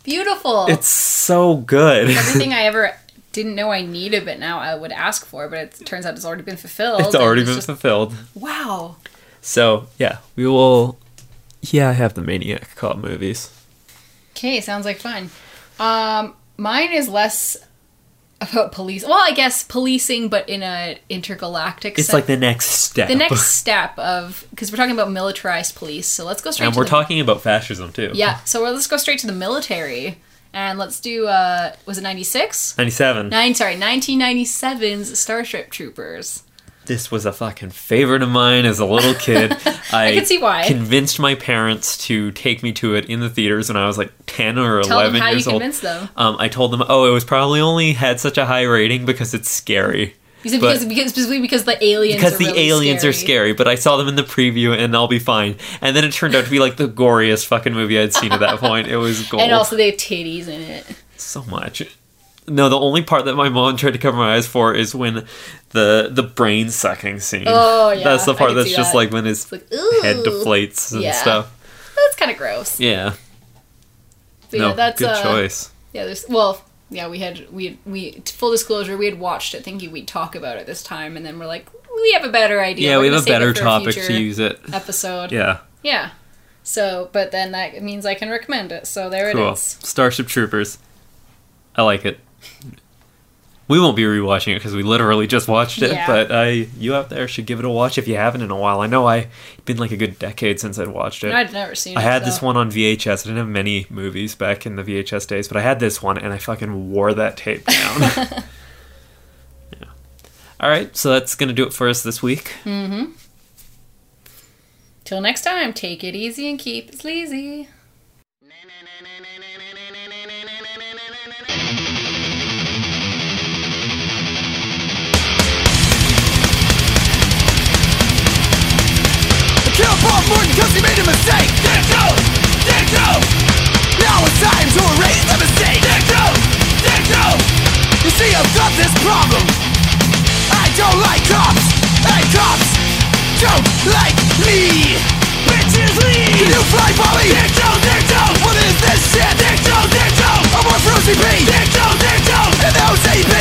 C: beautiful.
D: it's so good. (laughs)
C: everything I ever didn't know I needed, but now I would ask for. But it turns out it's already been fulfilled.
D: it's already been
C: just-
D: fulfilled.
C: wow.
D: So, yeah, we will. Yeah, I have the Maniac Cop movies.
C: Okay, sounds like fun. Um, mine is less about police. Well, I guess policing, but in a intergalactic.
D: It's like the next step.
C: the next (laughs) step of because we're talking about militarized police. So let's go straight.
D: and
C: to
D: we're
C: the,
D: talking about fascism, too.
C: Yeah, so let's go straight to the military, and let's do. uh Was it ninety six?
D: 97.
C: Nine, sorry, 1997's Starship Troopers.
D: This was a fucking favorite of mine as a little kid. (laughs) I,
C: can see why.
D: Convinced my parents to take me to it in the theaters when I was like ten or
C: Tell
D: eleven
C: them how you
D: old.
C: convinced them.
D: Um, I told them, oh, it was probably only had such a high rating because it's scary.
C: You said because, because specifically because the aliens
D: Because the
C: really
D: aliens are scary, but I saw them in the preview and I'll be fine. And then it turned out to be like the goriest fucking movie I'd seen at that (laughs) point. It was gold.
C: and also they have titties in it.
D: so much. No, the only part that my mom tried to cover my eyes for is when the the brain sucking scene.
C: Oh, yeah,
D: that's the part that's just
C: that.
D: like when his
C: like
D: head deflates and
C: Yeah.
D: stuff.
C: That's kind of gross.
D: Yeah,
C: But
D: no,
C: yeah, that's
D: good
C: uh,
D: choice.
C: Yeah, there's well, yeah, we had we we full disclosure, we had watched it thinking we'd talk about it this time, and then we're like, we have a better idea.
D: Yeah,
C: We're
D: we have a better topic
C: future
D: to use it.
C: Episode.
D: Yeah,
C: Yeah. So, but then that means I can recommend it. So there it is.
D: cool. Starship Troopers. I like it. We won't be rewatching it because we literally just watched it,
C: Yeah.
D: but I, you out there should give it a watch if you haven't in a while. I know I it's been like a good decade since I'd watched it.
C: I'd never seen it.
D: I had
C: so.
D: this one on VHS. I didn't have many movies back in the VHS days, but I had this one and I fucking wore that tape down. (laughs) yeah. All right, so that's going to do it for us this week. Mm-hmm.
C: Till next time, take it easy and keep it sleazy.
E: Paul Morton cause he made a mistake There goes, there goes Now it's time to erase the mistake There goes, there goes You see I've got this problem I don't like cops And cops don't like me
A: Bitches leave
E: Can you
A: fly Polly? There goes, there goes What is this shit? There goes, there goes I'm on Fruity P There goes, there goes And the AP